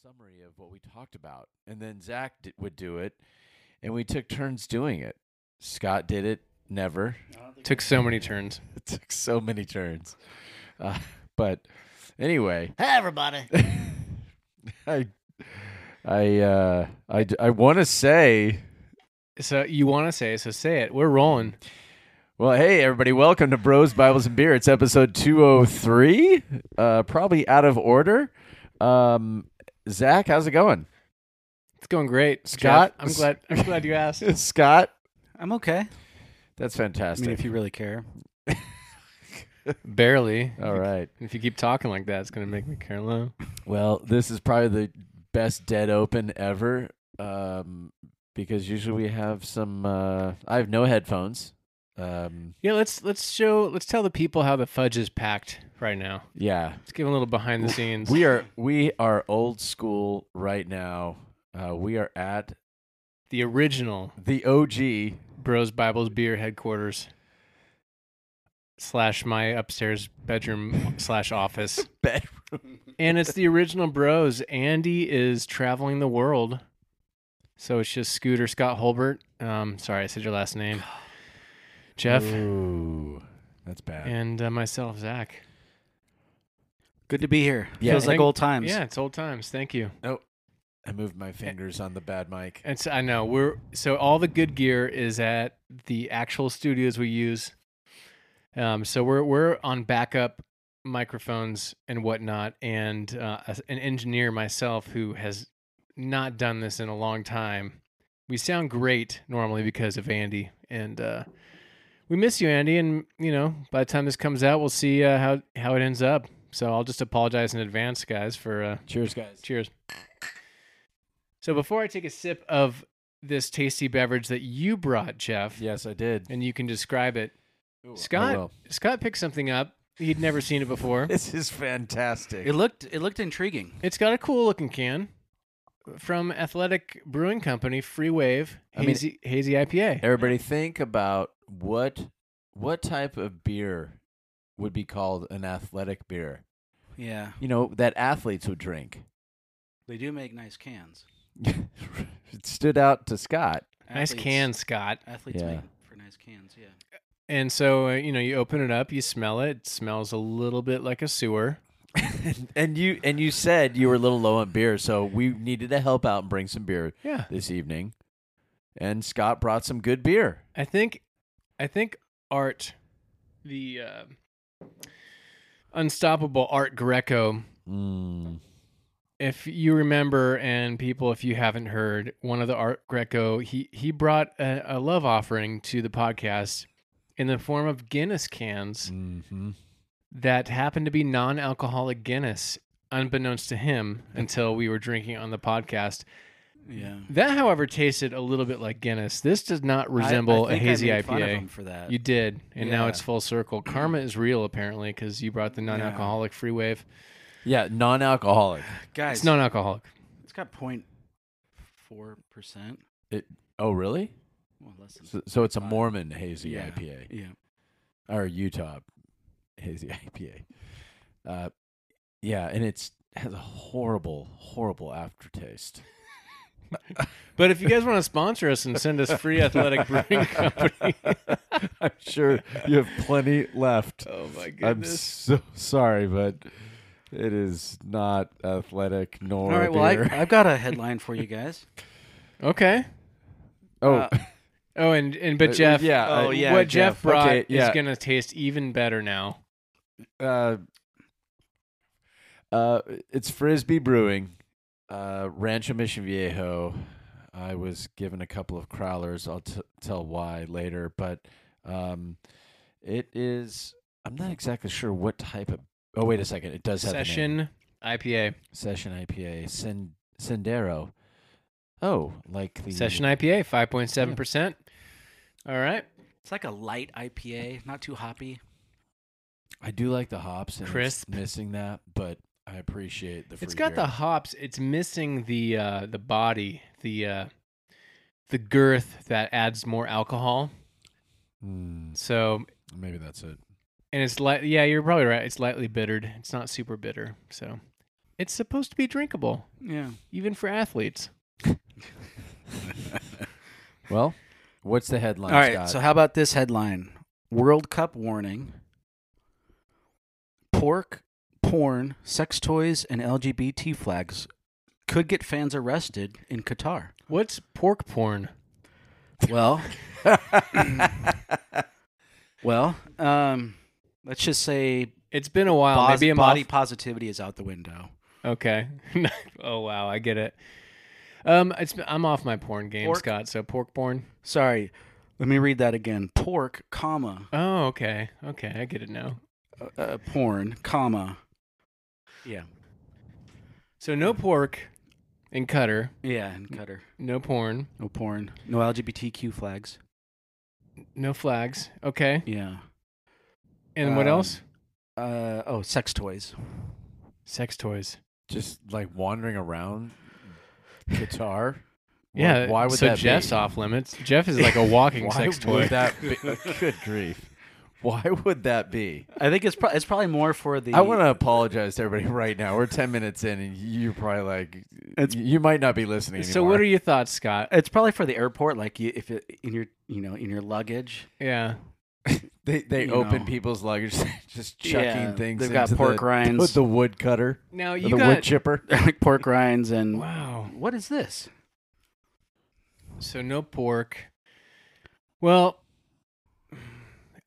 summary of what we talked about, and then Zack d- would do it, and we took turns doing it. Scott did it never. Took so many turns. It took so many turns, uh, but anyway, Hey, everybody. I I uh, I d- I want to say. So you want to say? So say it. We're rolling. Well, hey everybody, welcome to Bros Bibles and Beer. It's episode 203. Uh probably out of order. Um Zack, how's it going? It's going great, Scott? Jeff, I'm glad. I'm glad you asked. Scott? I'm okay. That's fantastic. I fantastic. mean, if you really care. Barely. All right. If you keep talking like that, it's gonna make me care low. Well, this is probably the best dead open ever. Um because usually we have some uh I have no headphones. Um Yeah, let's let's show. Let's tell the people how the fudge is packed right now. yeah. Let's give a little behind the scenes. We are we are old school right now. Uh we are at the original the OG Bros Bibles Beer headquarters slash my upstairs bedroom slash office. bedroom. And it's the original Bros. Andy is traveling the world, so it's just Scooter Scott Holbert. Um, sorry, I said your last name. Jeff Ooh, that's bad. and uh, myself, Zack. Good to be here. Yeah, Feels I like old times. Yeah, it's old times. Thank you. Oh, I moved my fingers on the bad mic. It's I know we're so all the good gear is at the actual studios we use. Um, so we're we're on backup microphones and whatnot, and uh, an engineer myself who has not done this in a long time. We sound great normally because of Andy, and uh, we miss you, Andy. And you know, by the time this comes out, we'll see uh, how how it ends up. So I'll just apologize in advance, guys, for uh, Cheers, guys. Cheers. So before I take a sip of this tasty beverage that you brought, Jeff, Yes, I did. and you can describe it, I Scott. Scott picked something up. He'd never seen it before. This is fantastic. It looked it looked intriguing. It's got a cool looking can from Athletic Brewing Company, Free Wave I mean- Hazy, hazy IPA. Everybody, think about what what type of beer would be called an athletic beer. Yeah. You know that athletes would drink. They do make nice cans. it stood out to Scott. Nice Athletes- can, Scott. Athletes Yeah. make for nice cans, yeah. And so, uh, you know, you open it up, you smell it. It smells a little bit like a sewer. and you and you said you were a little low on beer, so we needed to help out and bring some beer Yeah. this evening. And Scott brought some good beer. I think, I think Art, the uh, unstoppable Art Greco. Mm. If you remember, and people, if you haven't heard, one of the Art Greco, he he brought a, a love offering to the podcast in the form of Guinness cans hmm that happened to be non-alcoholic Guinness, unbeknownst to him until we were drinking on the podcast. Yeah. That, however, tasted a little bit like Guinness. This does not resemble I, I a think hazy I made fun of IPA. him for that. You did, and now Yeah. it's full circle. Karma is real, apparently, because you brought the non-alcoholic free wave. Yeah, non-alcoholic. Guys, It's non-alcoholic. it's got 0.4 percent. It, Oh, really? Well, less than So, so it's a Mormon hazy Yeah. IPA Yeah. or Utah hazy IPA. Uh, yeah, and it's has a horrible, horrible aftertaste. But if you guys want to sponsor us and send us free athletic brewing company, I'm sure you have plenty left. oh my goodness! I'm so sorry, but it is not athletic nor All right. Well. I, I've got a headline for you guys. okay. oh, uh, Oh, and and but Uh, Jeff, yeah, Oh, uh, yeah, what Jeff, Jeff. brought Okay, yeah. is gonna taste even better now. uh, uh, it's Frisbee Brewing, uh, Rancho Mission Viejo. I was given a couple of crowlers. I'll t- tell why later, but um, it is. I'm not exactly sure what type of. Oh wait a second! It does have a name. Session IPA. Session IPA Sen- Sendero. Oh, like the Session IPA, five point seven percent. All right. It's like a light IPA, not too hoppy. I do like the hops and it's Crisp. missing that, but I appreciate the. it's got beer. the hops. It's missing the uh, the body, the uh, the girth that adds more alcohol. Mm, So maybe that's it. and it's light. Yeah, you're probably right. It's lightly bittered. It's not super bitter. So it's supposed to be drinkable, Yeah. even for athletes. Well, what's the headline? All right. Scott? So how about this headline? World Cup warning. Pork, porn, sex toys, and LGBT flags could get fans arrested in Qatar. What's pork porn? Well, well, um, let's just say It's been a while. bos- Maybe I'm body off. positivity is out the window. Okay. oh wow, I get it. Um, it's I'm off my porn game, Pork? Scott. So pork porn. Sorry. Let me read that again. Pork, comma, Oh, okay, okay, I get it now. uh, uh, porn, comma. Yeah. So no pork in Qatar. Yeah, and Qatar. no porn, No porn. No LGBTQ flags. no flags. Okay, Yeah. and what Um, else? Uh oh, sex toys. Sex toys. just like wandering around Qatar. Why- Yeah. Why would so that Jeff's be? off limits. Jeff is like a walking sex toy. would that be? Good grief! Why would that be? I think it's pro- it's probably more for the. I want to apologize to everybody right now. We're ten minutes in, and you're probably like, It's- you might not be listening. So what are your thoughts, Scott? It's probably for the airport, like you, if it in your you know in your luggage. Yeah. They they you open know. people's luggage, just chucking Yeah, things. they've got into pork the, rinds. with the wood cutter, Now or you the got wood chipper. like pork rinds and wow. what is this? So no pork. Well,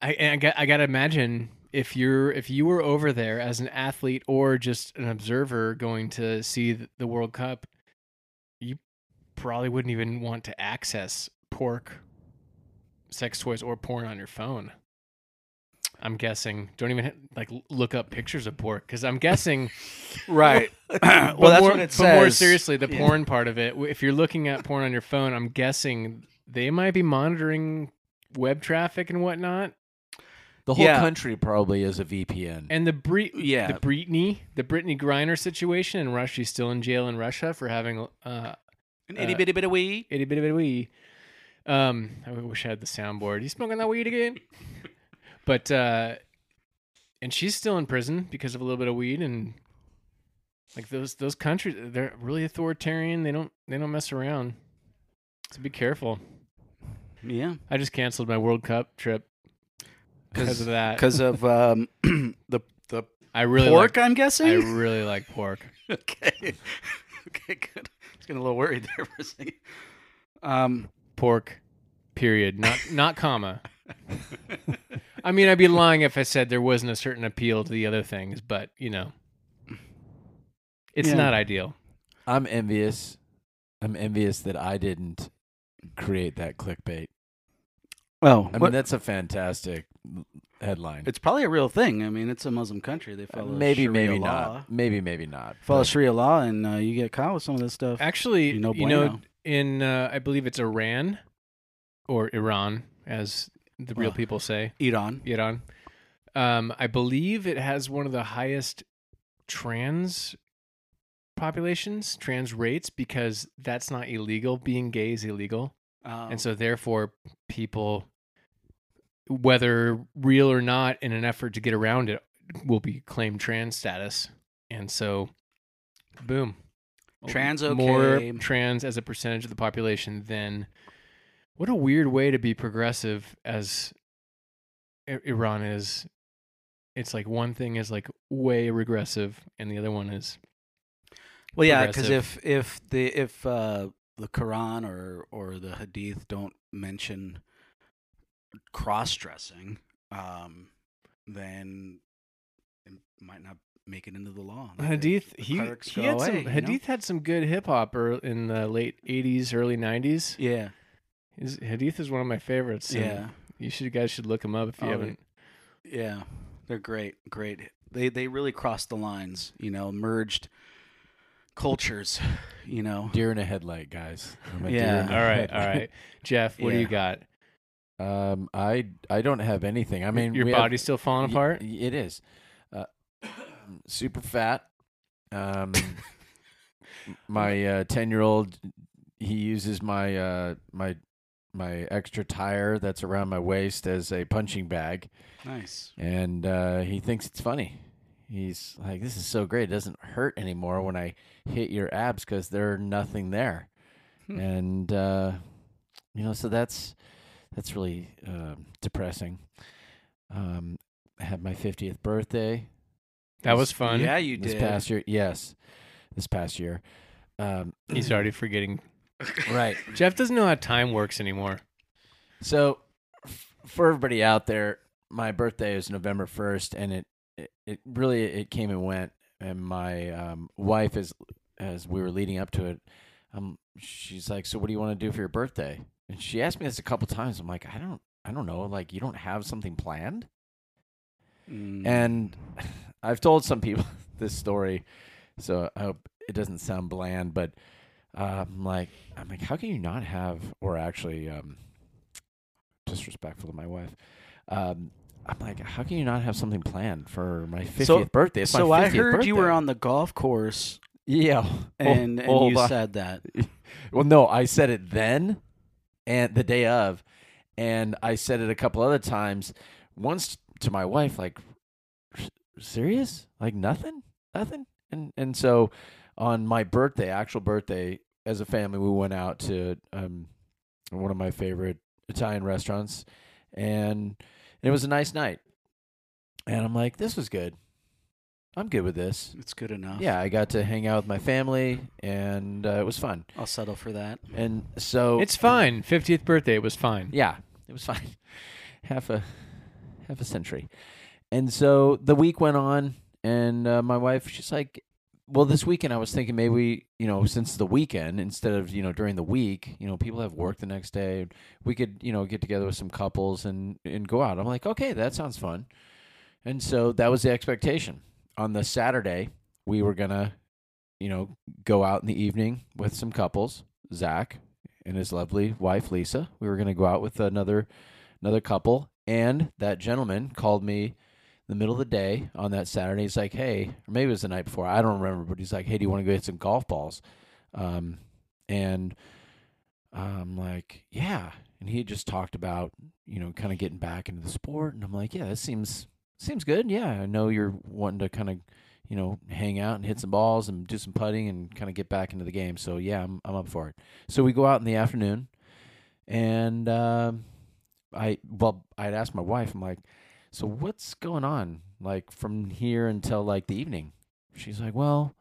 I I got I got to imagine if you're if you were over there as an athlete or just an observer going to see the World Cup, you probably wouldn't even want to access pork, sex toys, or porn on your phone. I'm guessing. Don't even like look up pictures of pork because I'm guessing. Right. well, but that's more, what it but says. more seriously, the Yeah. porn part of it. If you're looking at porn on your phone, I'm guessing they might be monitoring web traffic and whatnot. The whole Yeah. country probably is a VPN. And the Bre- Yeah. the Brittney, the Brittney Griner situation in Russia. She's still in jail in Russia for having uh, An itty bitty bit of weed. itty bitty bit of weed. Um, I wish I had the soundboard. You smoking that weed again? but uh, and she's still in prison because of a little bit of weed and like those those countries they're really authoritarian. They don't they don't mess around. So be careful. Yeah. I just canceled my World Cup trip because of that. Because of um, the the I really pork, like, I'm guessing. I really like pork. okay. okay. Good. I was getting a little worried there for a second. Um. Pork. Period. Not not comma. I mean, I'd be lying if I said there wasn't a certain appeal to the other things, but you know, it's Yeah. not ideal. I'm envious. I'm envious that I didn't create that clickbait. Well, I mean, that's a fantastic headline. it's probably a real thing. I mean, it's a Muslim country. They Uh, follow maybe, Sharia maybe law. not. Maybe, maybe not. Follow But Sharia law, and uh, you get caught with some of this stuff. Actually, You know you know, bueno. in uh, I believe it's Iran or Iran, as the real Well. people say, Iran. Iran. Um, I believe it has one of the highest trans populations, trans rates, because that's not illegal. Being gay is illegal. Um, and so therefore people whether real or not in an effort to get around it will be claimed trans status. And so boom. Trans okay. more trans as a percentage of the population than what a weird way to be progressive as iran is. It's like one thing is like way regressive and the other one is Well, yeah, because if if the if uh, the Quran or or the Hadith don't mention cross dressing, um, then it might not make it into the law. The- Hadith the he, clerics he had away, some you know? Hadith had some good hip hop in the late 80s early 90s Yeah, His Hadith is one of my favorites. yeah, you should guys should look him up if you Oh, haven't. yeah. They're great, great. They they really crossed the lines. You know, merged cultures. You know, deer in a headlight, guys. I'm a Yeah. deer in a All right, headlight. right, Jeff. What do you got? Um, I I don't have anything. I mean, your we have- body's still falling apart. y- It is. Uh, super fat. Um, my ten year old, he uses my uh, my my extra tire that's around my waist as a punching bag, nice. and uh, he thinks it's funny. he's like, "This is so great. It doesn't hurt anymore when I hit your abs because there's nothing there." Hmm. And uh, you know, so that's that's really um depressing. Um, I had my 50th birthday That was fun. Yeah, you this did. This past year. Yes, this past year. Um, He's already forgetting. right. Jeff doesn't know how time works anymore. So, f- for everybody out there, my birthday is November first, and it, it it really it came and went. And my um, wife is as we were leading up to it, um, she's like, "So what do you want to do for your birthday?" And she asked me this a couple times. I'm like, "I don't, I don't know. Like, you don't have something planned?" Mm. And I've told some people this story, so I hope it doesn't sound bland. But uh, I'm like, I'm like, how can you not have, or actually, um, disrespectful to my wife? Um, I'm like, how can you not have something planned for my 50th So- birthday? It's so I 50th heard you were on the golf course yeah, and, and hold you said that. Well, no, I said it then and the day of, and I said it a couple other times. Once to my wife, like, serious? Like nothing, nothing. And and so on my birthday, actual birthday, as a family, we went out to um one of my favorite Italian restaurants, and it was a nice night. And I'm like, this was good. I'm good with this. It's good enough. Yeah, I got to hang out with my family, and uh, it was fun. I'll settle for that. And so It's fine. 50th birthday. It was fine. Yeah, it was fine. half a half a century. And so the week went on, and uh, my wife, she's like, "Well, this weekend I was thinking maybe you know, since the weekend instead of you know during the week, you know, people have work the next day, we could you know get together with some couples and and go out." I'm like, "Okay, that sounds fun." And so that was the expectation. On the Saturday, we were gonna, you know, go out in the evening with some couples. Zack and his lovely wife Lisa. We were to go out with another another couple, and that gentleman called me in the middle of the day on that Saturday. He's like, "Hey," or maybe it was the night before. I don't remember, but he's like, "Hey, do you want to go hit some golf balls?" Um, and I'm like, "Yeah." And he had just talked about you know kind of getting back into the sport, and I'm like, "Yeah, that seems seems good. Yeah, I know you're wanting to kind of." You know, hang out and hit some balls and do some putting and kind of get back into the game. So yeah, I'm I'm up for it. So we go out in the afternoon, and um, I well, I'd asked my wife, I'm like, so what's going on, like from here until like the evening? She's like, well,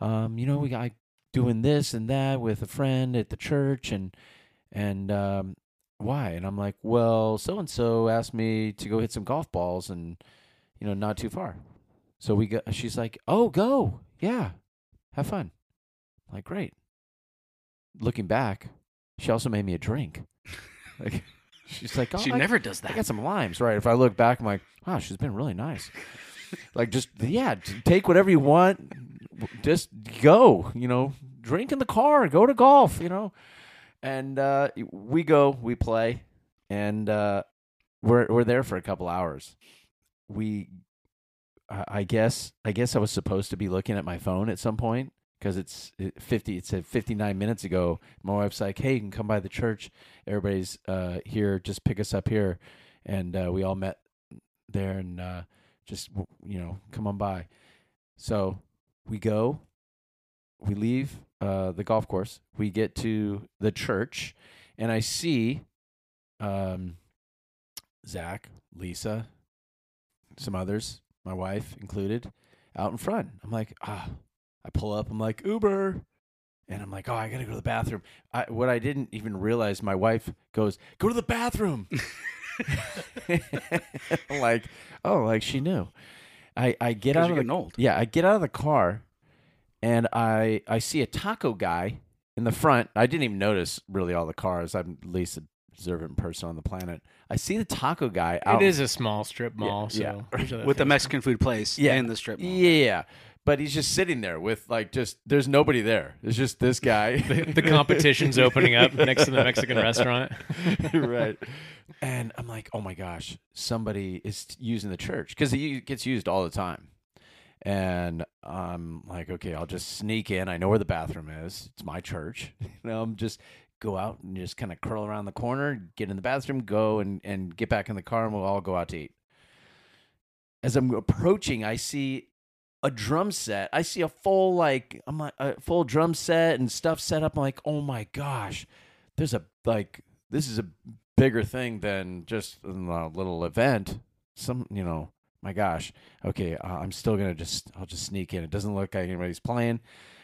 um, you know, we got doing this and that with a friend at the church, and and um, why? And I'm like, well, so and so asked me to go hit some golf balls, and you know, not too far. So we go. She's like, oh, go, yeah, have fun. I'm like, great. Looking back, she also made me a drink. Like, she's like, oh, she I, never does that. I got some limes, right? If I look back, I'm like, wow, she's been really nice. like, just yeah, take whatever you want, just go. You know, drink in the car, go to golf. You know, and uh, we go, we play, and uh, we're we're there for a couple hours. We, I guess, I guess I was supposed to be looking at my phone at some point because it's fifty. It said fifty nine minutes ago. My wife's like, "Hey, you can come by the church. Everybody's uh, here. Just pick us up here." And uh, we all met there, and uh, just you know, come on by. So we go. We leave uh, the golf course. We get to the church, and I see um, Zack, Lisa, some others, my wife included, out in front. I'm like, ah, I pull up. I'm like, Uber. And I'm like, oh, I got to go to the bathroom. I, what I didn't even realize, my wife goes, go to the bathroom. Like, oh, like she knew. I, I get out of the old. yeah, I get out of the car and I I see a taco guy in the front. I didn't even notice really all the cars. I'm the least observant person on the planet. I see the taco guy out. It is a small strip mall. yeah. so there's other With the. Mexican food place Yeah. and the strip mall. Yeah, but he's just sitting there with like just there's nobody there. It's just this guy. the, the competition's opening up next to the Mexican restaurant. right. And I'm like, oh my gosh, somebody is using the church because it gets used all the time. And I'm like, okay, I'll just sneak in. I know where the bathroom is. It's my church. You know, I'm just go out and just kind of curl around the corner, get in the bathroom, go and, and get back in the car, and we'll all go out to eat. As I'm approaching, I see a drum set. I see a full like I'm like a full drum set and stuff set up. I'm like, oh my gosh, there's a like this is a bigger thing than just a little event. Some you know, my gosh. Okay, uh, I'm still gonna just I'll just sneak in. It doesn't look like anybody's playing.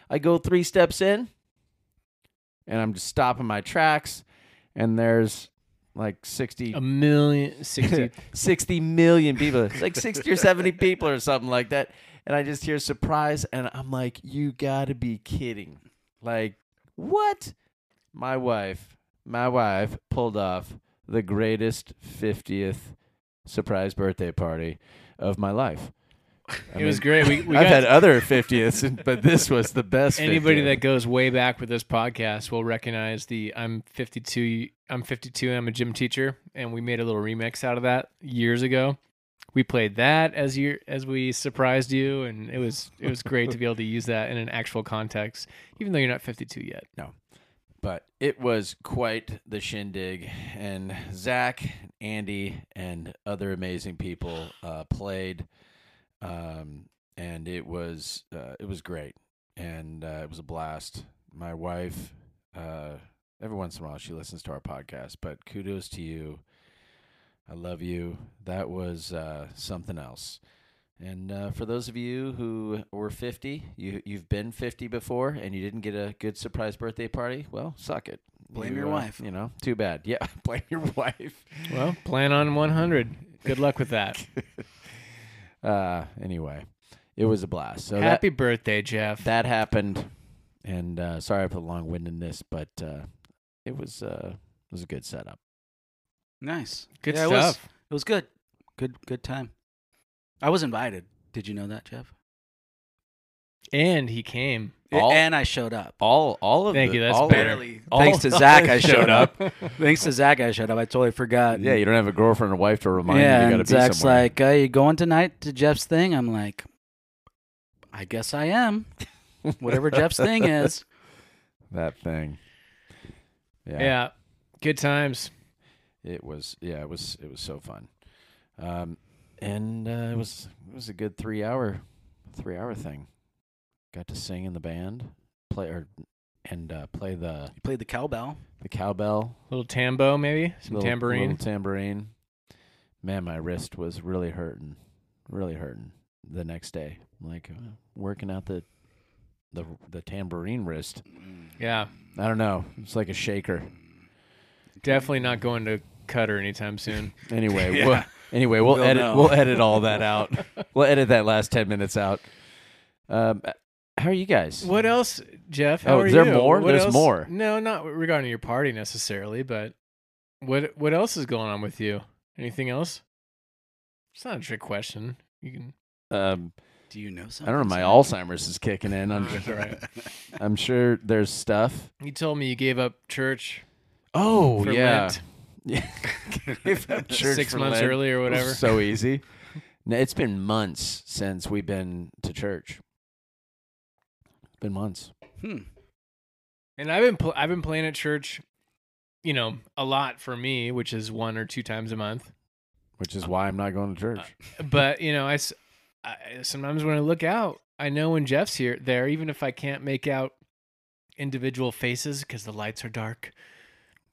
I go three steps in, and I'm just stopping my tracks, and there's like 60 A million, 60. 60 million people It's like 60 or 70 people or something like that and i just hear surprise and i'm like you gotta be kidding like what my wife my wife pulled off the greatest 50th surprise birthday party of my life I it was great. We, we I've had other 50ths, but this was the best. anybody 50th. that goes way back with this podcast will recognize the I'm 52 I'm 52 and I'm a gym teacher and we made a little remix out of that years ago. We played that as you as we surprised you and it was it was great to be able to use that in an actual context even though you're not 52 yet. But it was quite the shindig. And Zack, Andy, and other amazing people uh, played, um, and it was uh, it was great, and uh, it was a blast. My wife, uh, every once in a while, she listens to our podcast, but kudos to you. I love you. That was uh, something else. And uh, for those of you who were 50, you you've been 50 before, and you didn't get a good surprise birthday party. Well, suck it. Blame You, your uh, wife. You know, too bad. Yeah, blame your wife. Well, plan on 100. Good luck with that. Uh, anyway, it was a blast. So Happy birthday, Jeff. that that happened, and uh, sorry for the long windedness, but uh, it was uh, it was a good setup. Nice. Good Yeah, It was, stuff. it was good. Good good time. I was invited. Did you know that, Jeff? And he came. All- and I showed up. All all of Thank the, you, that's all better. Barely. all- Thanks to Zack, I Showed showed up. up. Thanks to Zack, I showed up. I totally forgot. Yeah, you don't have a girlfriend or wife to remind yeah, you you got and to be Zack's like, "Are you going tonight to Jeff's thing? I'm like, I guess I am. Whatever Jeff's thing is. that thing. Yeah, Yeah. Good times. it was. Yeah, it was. It was so fun, um, and uh, it was it was a good three hour three hour thing. Got to sing in the band, play or and uh, play the You played the cowbell. the cowbell, little tambo, maybe some little, tambourine. little tambourine. Man, my wrist was really hurting, really hurting. The next day, like uh, working out the the the tambourine wrist. Yeah, I don't know. It's like a shaker. definitely not going to Qatar anytime soon. Anyway, Yeah. we'll, anyway, we'll, We'll edit know. we'll edit all that out. we'll edit that last ten minutes out. Um, how are you guys? What else, Jeff? How Oh, are is there you? more? What There's else- more. No, not regarding your party necessarily, but what what else is going on with you? Anything else? It's not a trick question. You can. Um, Do you know something? I don't know. My Alzheimer's is kicking in. I'm, That's all right. I'm sure there's stuff. You told me you gave up church Oh for yeah, Lent yeah. Give up church six months Lent. early or whatever. So easy. No, it's been months since we've been to church. Been months. Hmm. And I've been pl- I've been playing at church, you know, a lot for me, which is one or two times a month. Which is why I'm not going to church. But you know, I sometimes when I look out, I know when Jeff's here there, even if I can't make out individual faces because the lights are dark.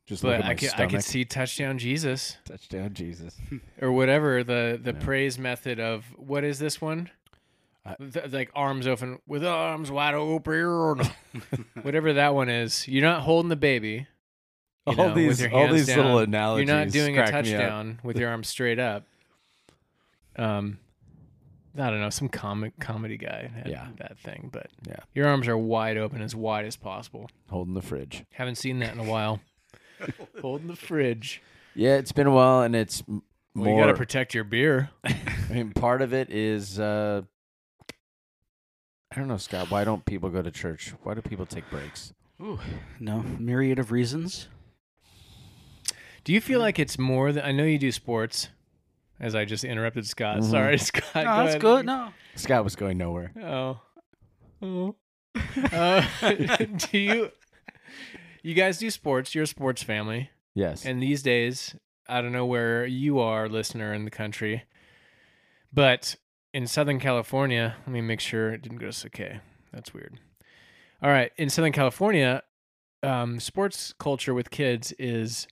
Just look But at my I can I stomach. can see touchdown Jesus Touchdown, Jesus. or whatever the the Yeah. praise method of what is this one? I- Th- like arms open with arms wide open, whatever that one is. You're not holding the baby. you all know, with these, your all hands these little analogies. You're not doing a crack me up. touchdown with your arms straight up. Um, I don't know, some comic comedy guy had Yeah. that thing, but Yeah. your arms are wide open, as wide as possible. Holding the fridge. Haven't seen that in a while. Holding the fridge. Yeah, it's been a while, and it's m- Well, more. you got to protect your beer. I mean, part of it is. Uh, I don't know, Scott. Why don't people go to church? Why do people take breaks? Ooh, no, myriad of reasons. Do you feel like it's more than I know you do sports? As I just interrupted Scott. Mhm. Sorry, Scott. no, go that's ahead. good. No, Scott was going nowhere. Oh. Oh. Uh, do you you guys do sports? You're a sports family. Yes. And these days, I don't know where you are, listener in the country, but in Southern California, let me make sure it didn't go to okay. That's weird. All right, in Southern California, um, sports culture with kids is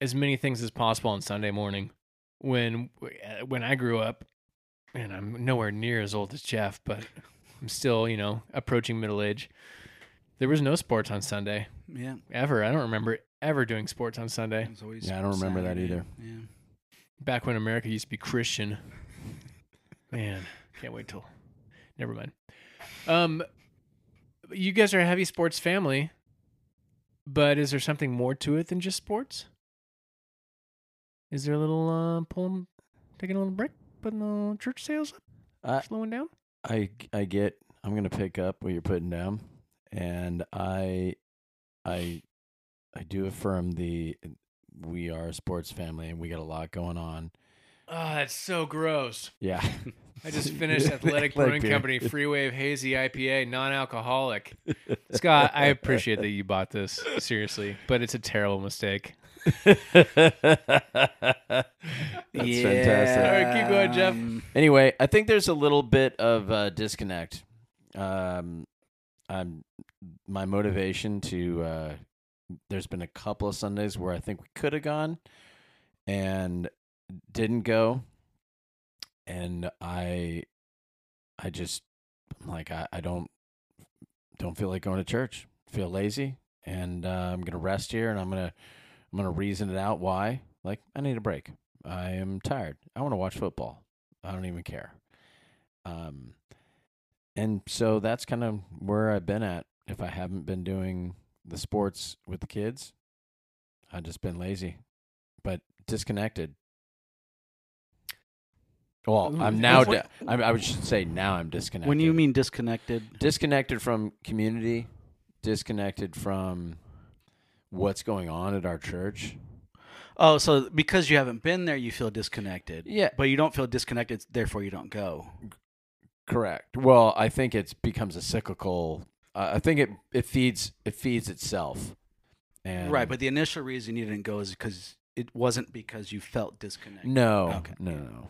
as many things as possible on Sunday morning. When uh, when I grew up, and I'm nowhere near as old as Jeff, but I'm still, you know, approaching middle age. There was no sports on Sunday Yeah. ever. I don't remember ever doing sports on Sunday. It was always Yeah, I don't remember that Saturday. either. Yeah. Back when America used to be Christian. Man, can't wait till. Never mind. Um, you guys are a heavy sports family, but is there something more to it than just sports? Is there a little uh, pulling, taking a little break, putting the church sales up, I slowing down? I I get. I'm gonna pick up what you're putting down, and I I I do affirm the we are a sports family and we got a lot going on. Oh, that's so gross. Yeah. I just finished Athletic Brewing beer. Company Free Wave Hazy IPA, non-alcoholic. Scott, I appreciate that you bought this seriously, but it's a terrible mistake. That's fantastic. All right, keep going, Jeff. Um, Anyway, I think there's a little bit of uh, disconnect. Um, I'm my motivation to. Uh, there's been a couple of Sundays where I think we could have gone, and didn't go, and I, I just I'm like I, I don't don't feel like going to church. Feel lazy, and uh, I'm gonna rest here, and I'm gonna I'm gonna reason it out why. Like I need a break. I am tired. I want to watch football. I don't even care. Um, and so that's kind of where I've been at. If I haven't been doing the sports with the kids, I've just been lazy, but disconnected. Well, I'm now. Di- I, I would should say now I'm disconnected. when you mean disconnected, disconnected from community, disconnected from what's going on at our church. oh, so because you haven't been there, you feel disconnected. Yeah, But you don't feel disconnected, therefore you don't go. Correct. Well, I think it becomes a cyclical. Uh, I think it it feeds it feeds itself. And right, but the initial reason you didn't go is because it wasn't because you felt disconnected. no, Okay. no, no, no.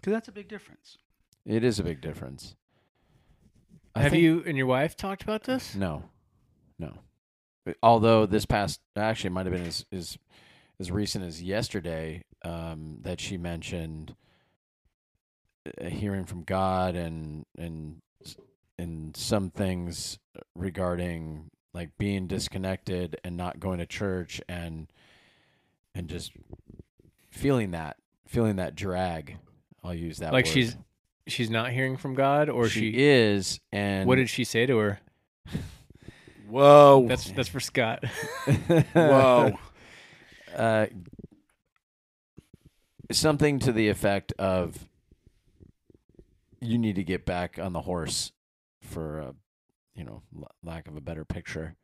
Because that's a big difference. It is a big difference. I Have think- you and your wife talked about this? No, no. Although this past actually it might have been as as as recent as yesterday um, that she mentioned uh, hearing from God and and and some things regarding like being disconnected and not going to church and and just feeling that feeling that drag. I'll use that Like word. she's she's not hearing from God, or she, she? is and what did she say to her? Whoa. That's that's for Scott. Whoa. uh, something to the effect of you need to get back on the horse for uh, you know l- lack of a better picture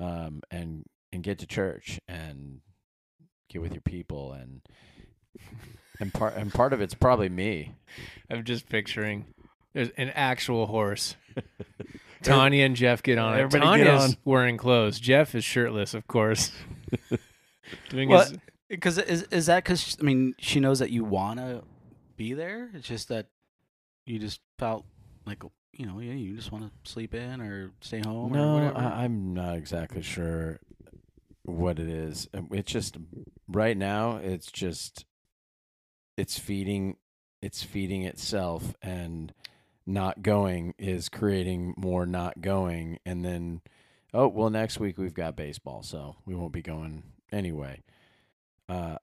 um, and and get to church and get with your people and and part and part of it's probably me I'm just picturing there's an actual horse. Tanya and Jeff get on it. Everybody get Tanya's on. wearing clothes. Jeff is shirtless, of course. Doing Well, his Because is is that because I mean she knows that you wanna be there? It's just that you just felt like you know yeah you just want to sleep in or stay home or no whatever. I, i'm not exactly sure what it is. Um, it's just right now it's just it's feeding it's feeding itself and not going is creating more not going. And then oh well next week we've got baseball so we won't be going anyway. Uh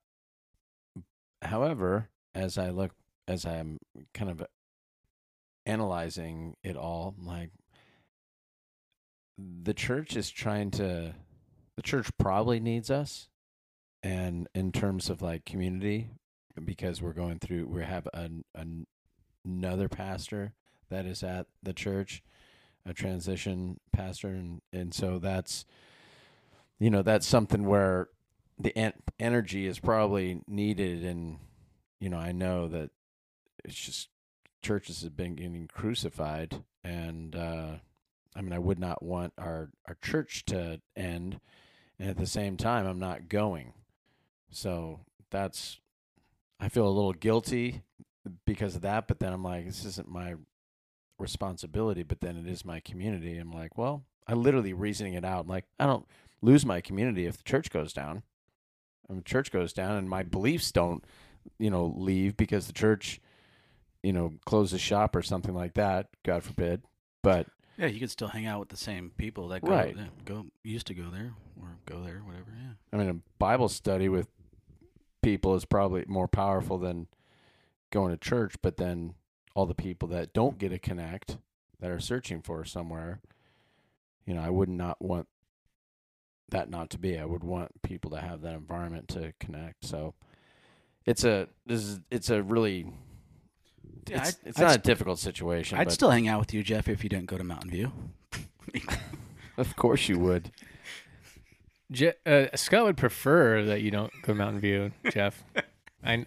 however as i look as i'm kind of analyzing it all like the church is trying to the church probably needs us. And in terms of like community because we're going through we have an, an another pastor that is at the church a transition pastor. And and so that's you know that's something where the en- energy is probably needed. And you know I know that it's just churches have been getting crucified and uh I mean I would not want our our church to end and at the same time I'm not going. So that's I feel a little guilty because of that. But then I'm like, this isn't my responsibility. But then it is my community. I'm like, well, I literally reasoning it out. I'm Like I don't lose my community if the church goes down. And the church goes down, and my beliefs don't, you know, leave because the church, you know, close the shop or something like that. God forbid. But Yeah, you could still hang out with the same people that go Right. go used to go there or go there, whatever. Yeah. I mean, a Bible study with people is probably more powerful than going to church. But then all the people that don't get a connect, that are searching for somewhere, you know, I would not want that not to be. I would want people to have that environment to connect. So it's a this is it's a really Yeah, it's, I'd- it's I'd not a difficult situation. I'd but still hang out with you, Jeff, if you didn't go to Mountain View. of course you would. Je- uh, Scott would prefer that you don't go to Mountain View, Jeff. I,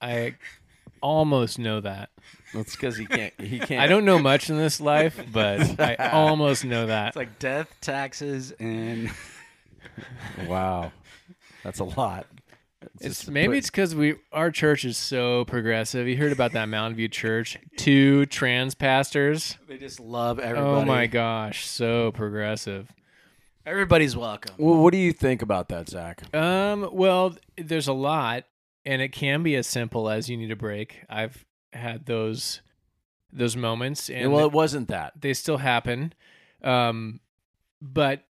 I almost know that. That's because he can't. He can't. I don't know much in this life, but I almost know that. It's like death, taxes, and Wow, that's a lot. It's just maybe put- it's because we our church is so progressive. You heard about that Mountain View Church? Two trans pastors. they just love everybody. Oh my gosh, so progressive. Everybody's welcome. Well, what do you think about that, Zack? Um, well, there's a lot, and it can be as simple as you need a break. I've had those those moments, and well, it wasn't that. they still happen. Um, but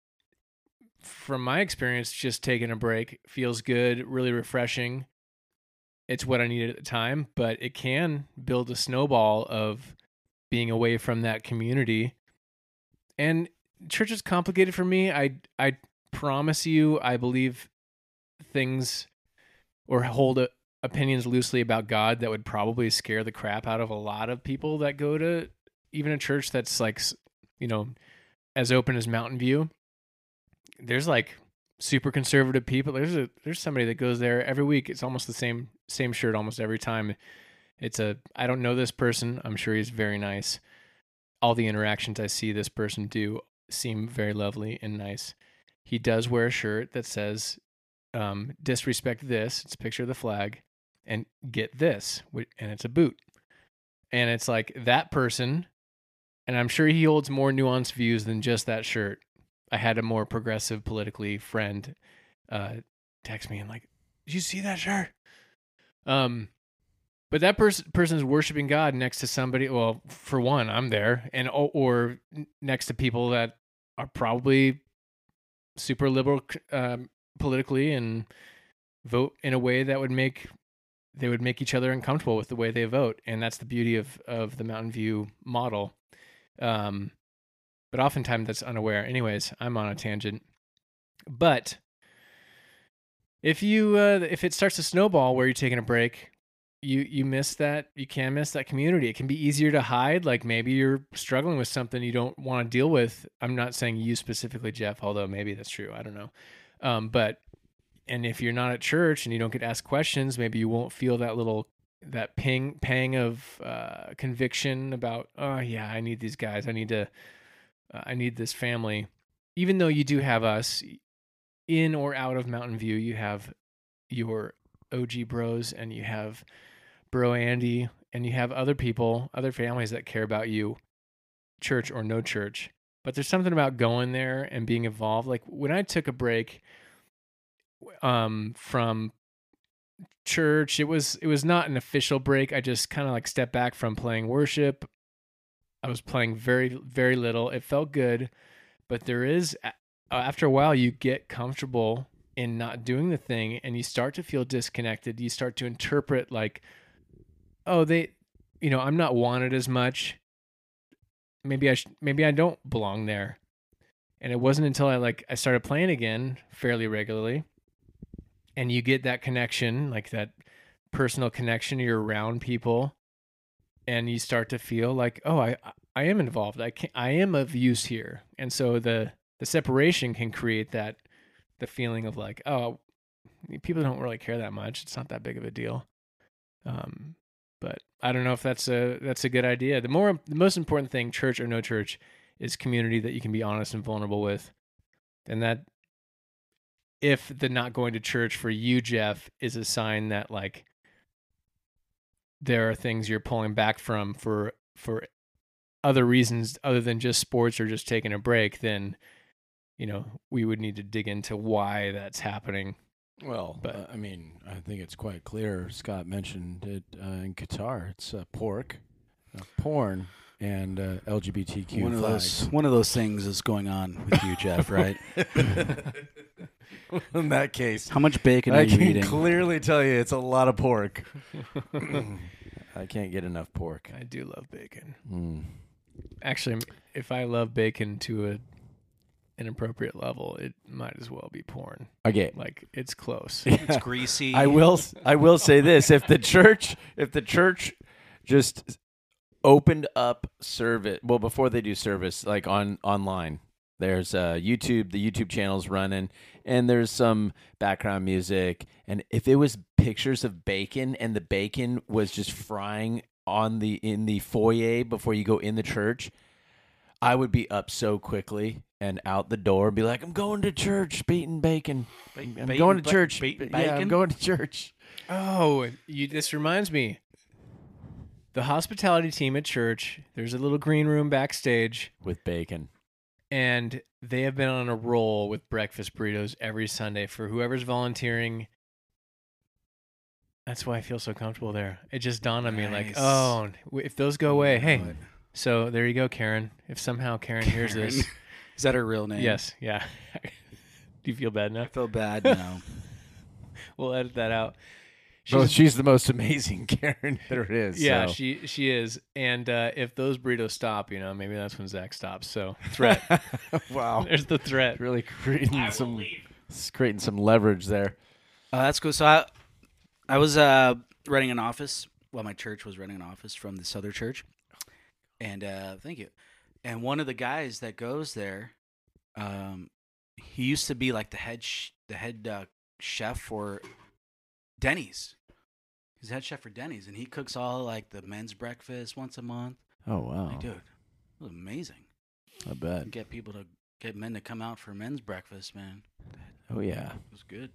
from my experience, just taking a break feels good, really refreshing. It's what I needed at the time, but it can build a snowball of being away from that community. And church is complicated for me. I I promise you, I believe things or hold uh opinions loosely about God that would probably scare the crap out of a lot of people that go to even a church that's like you know as open as Mountain View. There's like super conservative people. There's a there's somebody that goes there every week. It's almost the same same shirt almost every time. It's a I don't know this person. I'm sure he's very nice. All the interactions I see this person do seem very lovely and nice. He does wear a shirt that says um, disrespect this. It's a picture of the flag and get this and it's a boot. And it's like that person and I'm sure he holds more nuanced views than just that shirt. I had a more progressive politically friend uh, text me and like, "Did you see that shirt?" Um, but that person is worshiping God next to somebody. Well, for one, I'm there, and or, or next to people that are probably super liberal um, politically and vote in a way that would make they would make each other uncomfortable with the way they vote, and that's the beauty of of the Mountain View model. Um, but oftentimes that's unaware. Anyways, I'm on a tangent. But if you uh, if it starts to snowball where you're taking a break, you you miss that you can miss that community. It can be easier to hide. Like maybe you're struggling with something you don't want to deal with. I'm not saying you specifically, Jeff, although maybe that's true. I don't know. Um, but and if you're not at church and you don't get asked questions, maybe you won't feel that little that ping pang of uh, conviction about oh yeah, I need these guys. I need to I need this family. Even though you do have us in or out of Mountain View, you have your OG bros and you have bro Andy and you have other people, other families that care about you, church or no church. But there's something about going there and being involved. Like when I took a break um from church, it was it was not an official break. I just kind of like stepped back from playing worship. I was playing very very little. It felt good, but there is uh, after a while you get comfortable in not doing the thing and you start to feel disconnected. You start to interpret like oh, they you know, I'm not wanted as much. Maybe I sh- maybe I don't belong there. And it wasn't until I like I started playing again fairly regularly and you get that connection, like that personal connection, you're around people and you start to feel like, oh, I I am involved. I can I am of use here. And so the the separation can create that the feeling of like, oh, people don't really care that much. It's not that big of a deal. Um, but I don't know if that's a that's a good idea. The more the most important thing, church or no church, is community that you can be honest and vulnerable with. And that if the not going to church for you, Jeff, is a sign that like there are things you're pulling back from for for other reasons other than just sports or just taking a break, then you know we would need to dig into why that's happening. Well, But- uh, I mean, I think it's quite clear. Scott mentioned it uh, in Qatar. It's uh, pork, porn, and uh, LGBTQ one of those one of those things is going on with you, Jeff. Right? in that case, How much bacon I are you can eating? clearly tell you it's a lot of pork. I can't get enough pork. I do love bacon. Mm. Actually, if I love bacon to a an appropriate level, it might as well be porn. Okay. Like it's close. it's greasy. I will. s- I will say this: if the church, if the church, just opened up service, well, before they do service, like on online, there's uh, YouTube. The YouTube channel's running, and there's some background music. And if it was pictures of bacon, and the bacon was just frying on the in the foyer before you go in the church, I would be up so quickly and out the door, be like, "I'm going to church, beating bacon. I'm going to church. bacon- Yeah, I'm going to church." Oh, you this reminds me. The hospitality team at church, there's a little green room backstage, with bacon. and they have been on a roll with breakfast burritos every Sunday for whoever's volunteering. That's why I feel so comfortable there. It just dawned on me like, Nice. oh, if those go away, hey. So there you go, Karen. If somehow Karen, hears this, Karen. Is that her real name? yes, yeah. Do you feel bad now? I feel bad now. We'll edit that out. Well, She's- she's the most amazing Karen there is. Yeah, so. she she is. And uh, if those burritos stop, you know, maybe that's when Zack stops. So threat. wow, There's the threat. really creating some s- creating some leverage there. Uh, that's cool. So I, I was uh, renting an office. Well, my church was running an office from this other church, and uh, thank you. And one of the guys that goes there, um, he used to be like the head sh- the head uh, chef for Denny's. He's head chef for Denny's, and he cooks all like the men's breakfast once a month. Oh wow, Like, dude, it was amazing. I bet. Get people to get men to come out for men's breakfast, man. Oh yeah, It was good.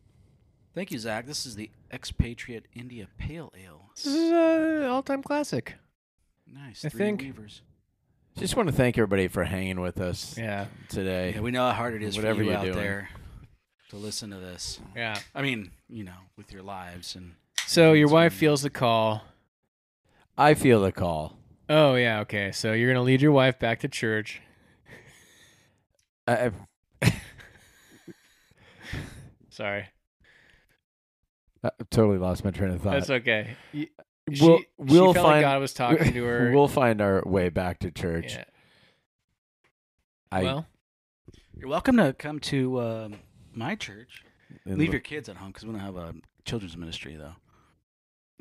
Thank you, Zack. This is the Expatriate India Pale Ale. This is an all-time classic. Nice. I Three think- Weavers. just want to thank everybody for hanging with us Yeah, today. Yeah, we know how hard it is Whatever for you you're out doing. there to listen to this. yeah. I mean, you know, with your lives and So your wife feels the call. I feel the call. Oh yeah, okay. So you're gonna lead your wife back to church. I, Sorry, I, I totally lost my train of thought. that's okay. Y- we'll she we'll felt like find God was talking to her. we'll find our way back to church. yeah. I well, you're welcome to come to um, my church. Leave the- your kids at home because we don't have a children's ministry, though.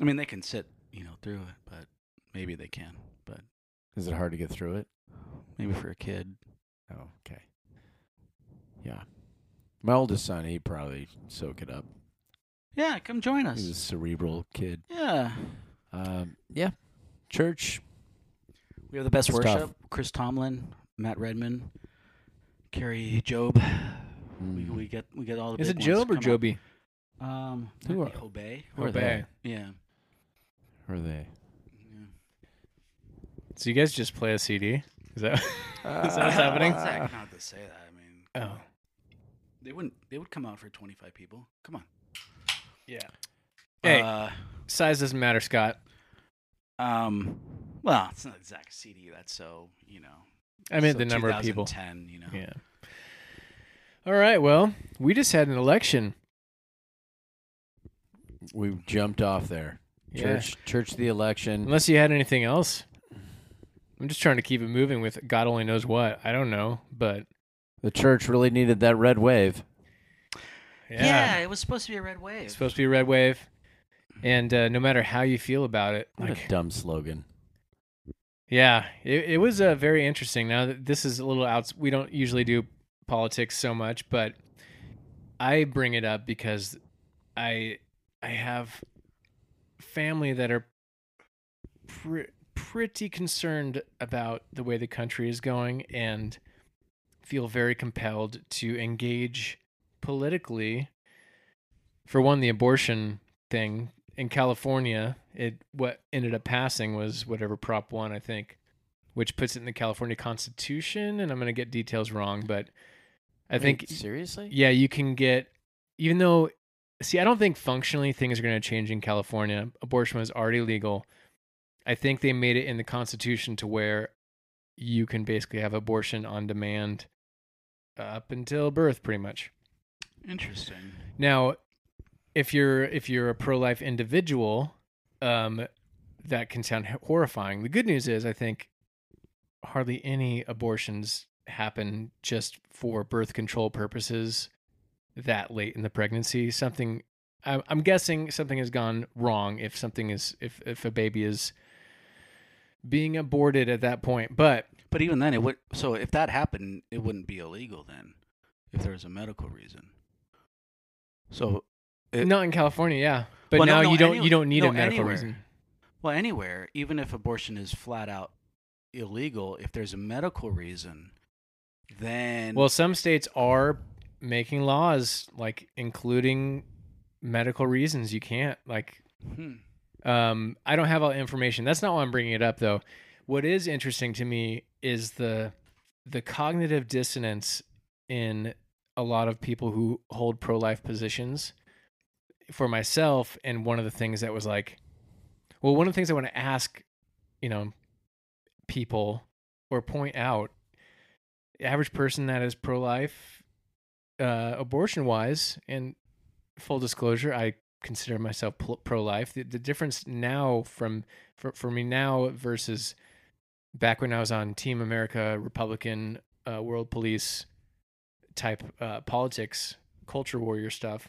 I mean, they can sit, you know, through it, but maybe they can. But Is it hard to get through it? maybe for a kid. Oh, okay. Yeah. My oldest son, he'd probably soak it up. Yeah, come join us. He's a cerebral kid. Yeah. Um, yeah. Church. We have the best It's worship. tough. Chris Tomlin, Matt Redman, Kari Jobe. We, Mm. we get we get all the. is it big ones Job or come up. Joby? Um, Who are- Obey. Who are Obey. Yeah. Who are they? yeah. So you guys just play a CD? Is that? Is that what's happening? Zack, not to say that. I mean, oh, they wouldn't. They would come out for twenty five people. Come on. yeah. Hey, Uh, size doesn't matter, Scott. um. Well, it's not Zack CD. That's so you know. I meant so the number of people. 2010, You know. Yeah. All right. Well, we just had an election. We jumped off there. Yeah. Church, church, the election. Unless you had anything else. I'm just trying to keep it moving with God only knows what. I don't know, but The church really needed that red wave. yeah, it was supposed to be a red wave. it's supposed to be a red wave, and uh, no matter how you feel about it, What like a dumb slogan. yeah, it, it was uh, very interesting. Now that this is a little out, we don't usually do politics so much, but I bring it up because I I have family that are pre- pretty concerned about the way the country is going and feel very compelled to engage politically. For one, the abortion thing in California it what ended up passing was whatever Prop One, I think, which puts it in the California Constitution. And I'm going to get details wrong, but I think seriously. yeah, you can get even though see, I don't think functionally things are going to change in California. Abortion was already legal. I think they made it in the Constitution to where you can basically have abortion on demand up until birth, pretty much. Interesting. Now, if you're if you're a pro life individual, um, that can sound horrifying. The good news is, I think hardly any abortions happen just for birth control purposes that late in the pregnancy. Something I'm, I'm guessing something has gone wrong if something is if if a baby is being aborted at that point. But But even then, it would. So if that happened, it wouldn't be illegal then, if there was a medical reason. So, It- not in California, yeah. But Well, no, now no, you don't any- you don't need no, a medical anywhere. reason. well, anywhere, even if abortion is flat out illegal, if there's a medical reason, then Well, some states are making laws like including medical reasons. You can't like. hmm, Um, I don't have all the information. That's not why I'm bringing it up, though. What is interesting to me is the the cognitive dissonance in a lot of people who hold pro life positions. For myself, and one of the things that was like, well, one of the things I want to ask, you know, people or point out, the average person that is pro life, uh, abortion wise, and full disclosure, I consider myself pro life. The, the difference now from for, for me now versus back when I was on Team America, Republican, uh, World Police type uh, politics, culture warrior stuff,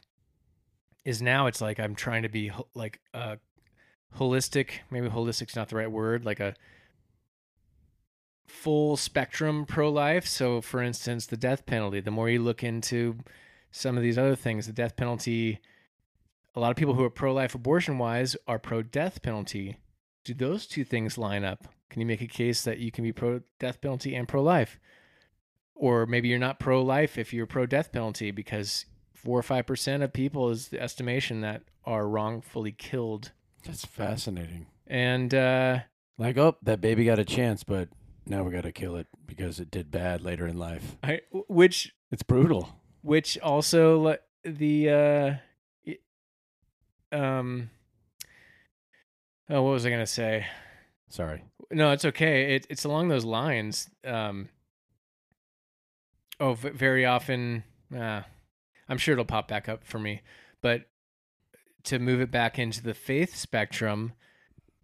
is now it's like I'm trying to be ho- like a holistic. Maybe holistic's not the right word. Like a full spectrum pro life. So, for instance, the death penalty. The more you look into some of these other things, the death penalty a lot of people who are pro life abortion wise are pro death penalty. Do those two things line up? Can you make a case that you can be pro death penalty and pro life? Or maybe you're not pro life if you're pro death penalty because four or five percent of people is the estimation that are wrongfully killed. That's fascinating. And uh, Like, oh, that baby got a chance, but now we got to kill it because it did bad later in life. I, which It's brutal. which also the uh, um oh what was I gonna say? Sorry. No, it's okay. It, it's along those lines. Um, oh, very often, uh, I'm sure it'll pop back up for me. But to move it back into the faith spectrum,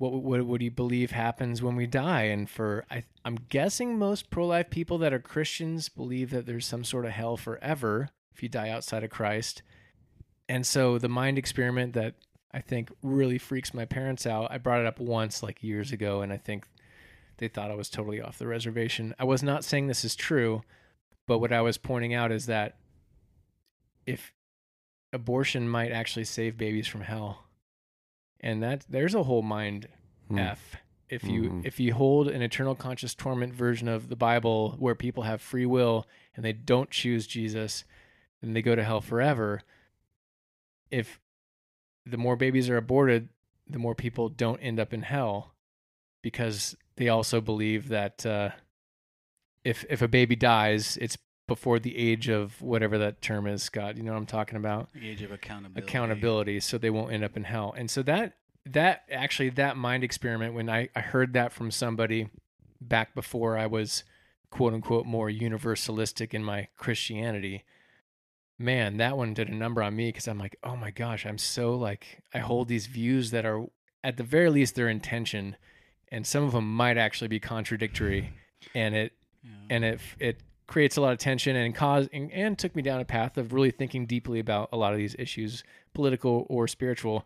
what what, do you believe happens when we die? And for I, I'm guessing most pro-life people that are Christians believe that there's some sort of hell forever if you die outside of Christ. And so the mind experiment that I think really freaks my parents out. I brought it up once like years ago and I think they thought I was totally off the reservation. I was not saying this is true, but what I was pointing out is that if abortion might actually save babies from hell. And that there's a whole mind Hmm. F. If you Mhm. if you hold an eternal conscious torment version of the Bible where people have free will and they don't choose Jesus, then they go to hell forever. If the more babies are aborted, the more people don't end up in hell because they also believe that uh, if if a baby dies, it's before the age of whatever that term is, Scott. You know what I'm talking about? the age of accountability. accountability so they won't end up in hell and so that that actually that mind experiment when I, I heard that from somebody back before i was quote unquote more universalistic in my christianity man that one did a number on me because i'm like oh my gosh i'm so like i hold these views that are at the very least their intention and some of them might actually be contradictory and it Yeah. and it it creates a lot of tension and cause and, and took me down a path of really thinking deeply about a lot of these issues, political or spiritual,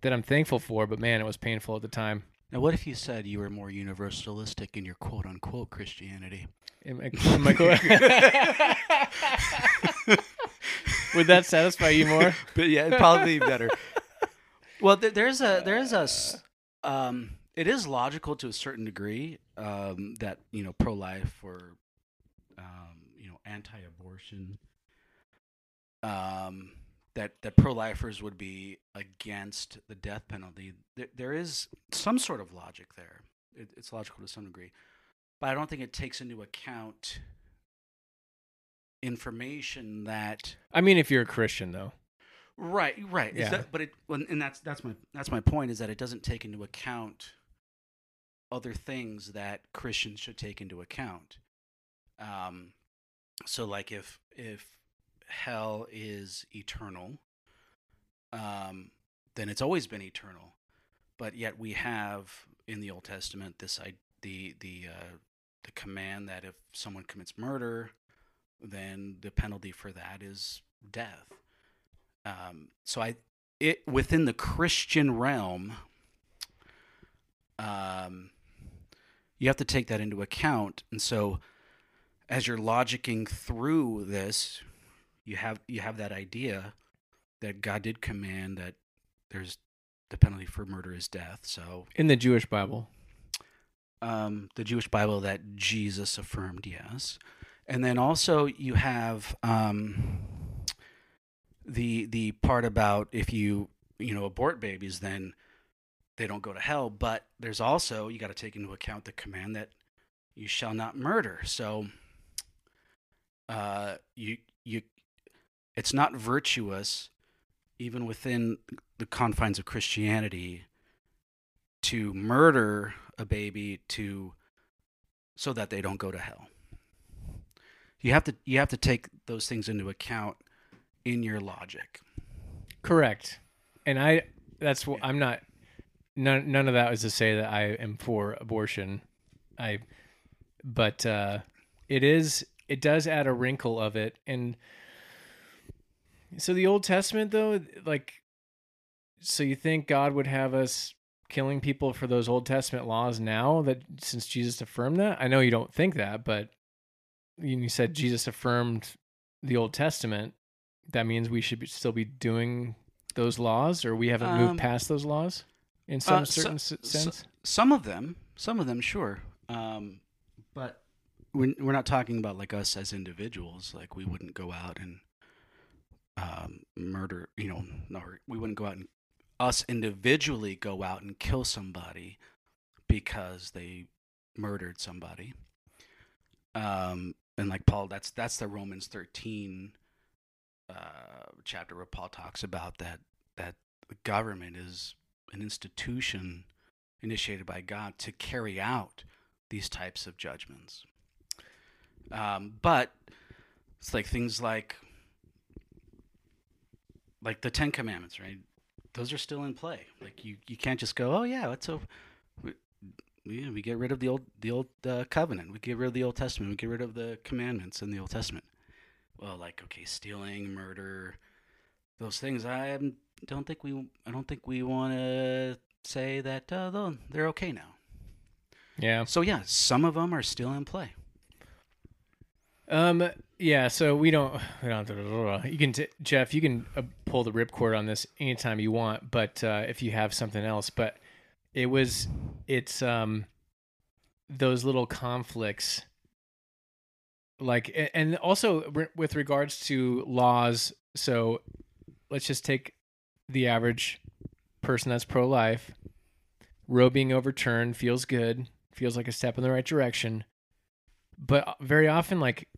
that I'm thankful for. But man, it was painful at the time. Now, what if you said you were more universalistic in your quote unquote Christianity? Am I- am I Would that satisfy you more? but yeah, it'd probably be better. Well, th- there's a there's a um, it is logical to a certain degree um, that you know pro life or um, anti-abortion um, that that pro-lifers would be against the death penalty. There, there is some sort of logic there. It, it's logical to some degree, but I don't think it takes into account information that I mean, if you're a Christian, though. Right, right. Is Yeah. that, but it, and that's that's my that's my point is that it doesn't take into account other things that Christians should take into account. Um, so like if if hell is eternal, um, then it's always been eternal. But yet we have in the Old Testament this I, the the uh, the command that if someone commits murder, then the penalty for that is death. Um, so I, it within the Christian realm, um, you have to take that into account. And so, as you're logicking through this, you have you have that idea that God did command that there's the penalty for murder is death. So In the Jewish Bible. um, the Jewish Bible that Jesus affirmed, yes. And then also you have um, the the part about if you you know abort babies, then they don't go to hell. But there's also you got to take into account the command that you shall not murder. So uh, you you it's not virtuous even within the confines of Christianity to murder a baby to so that they don't go to hell. You have to you have to take those things into account in your logic. Correct. And I that's what. I'm not none none of that was to say that I am for abortion. I but uh it is it does add a wrinkle of it and so the Old Testament though like so you think God would have us killing people for those Old Testament laws now that since Jesus affirmed that? I know you don't think that, but you said Jesus affirmed the Old Testament. That means we should be, still be doing those laws, or we haven't Um, moved past those laws in some uh, certain so- sense. Some of them, some of them, sure, um, but we're we're not talking about like us as individuals. Like we wouldn't go out and um, murder. You know, or we wouldn't go out and us individually go out and kill somebody because they murdered somebody. Um, and like Paul, that's that's the Romans thirteen uh, chapter where Paul talks about that that the government is an institution initiated by God to carry out these types of judgments. Um, but it's like things like like the Ten Commandments, right? Those are still in play. Like you, you can't just go, oh yeah, let's so we, we, we get rid of the old the old uh, covenant. We get rid of the Old Testament. We get rid of the commandments in the Old Testament. Well, like okay, stealing, murder, those things. I don't think we I don't think we want to say that uh, they're okay now. Yeah. So yeah, some of them are still in play. Um. Yeah. So we don't. We don't. You can, t- Jeff. You can uh, pull the ripcord on this anytime you want. But uh, if you have something else, but it was, it's um, those little conflicts. Like, and also with regards to laws. So, let's just take the average person that's pro-life. Roe being overturned feels good. Feels like a step in the right direction but very often like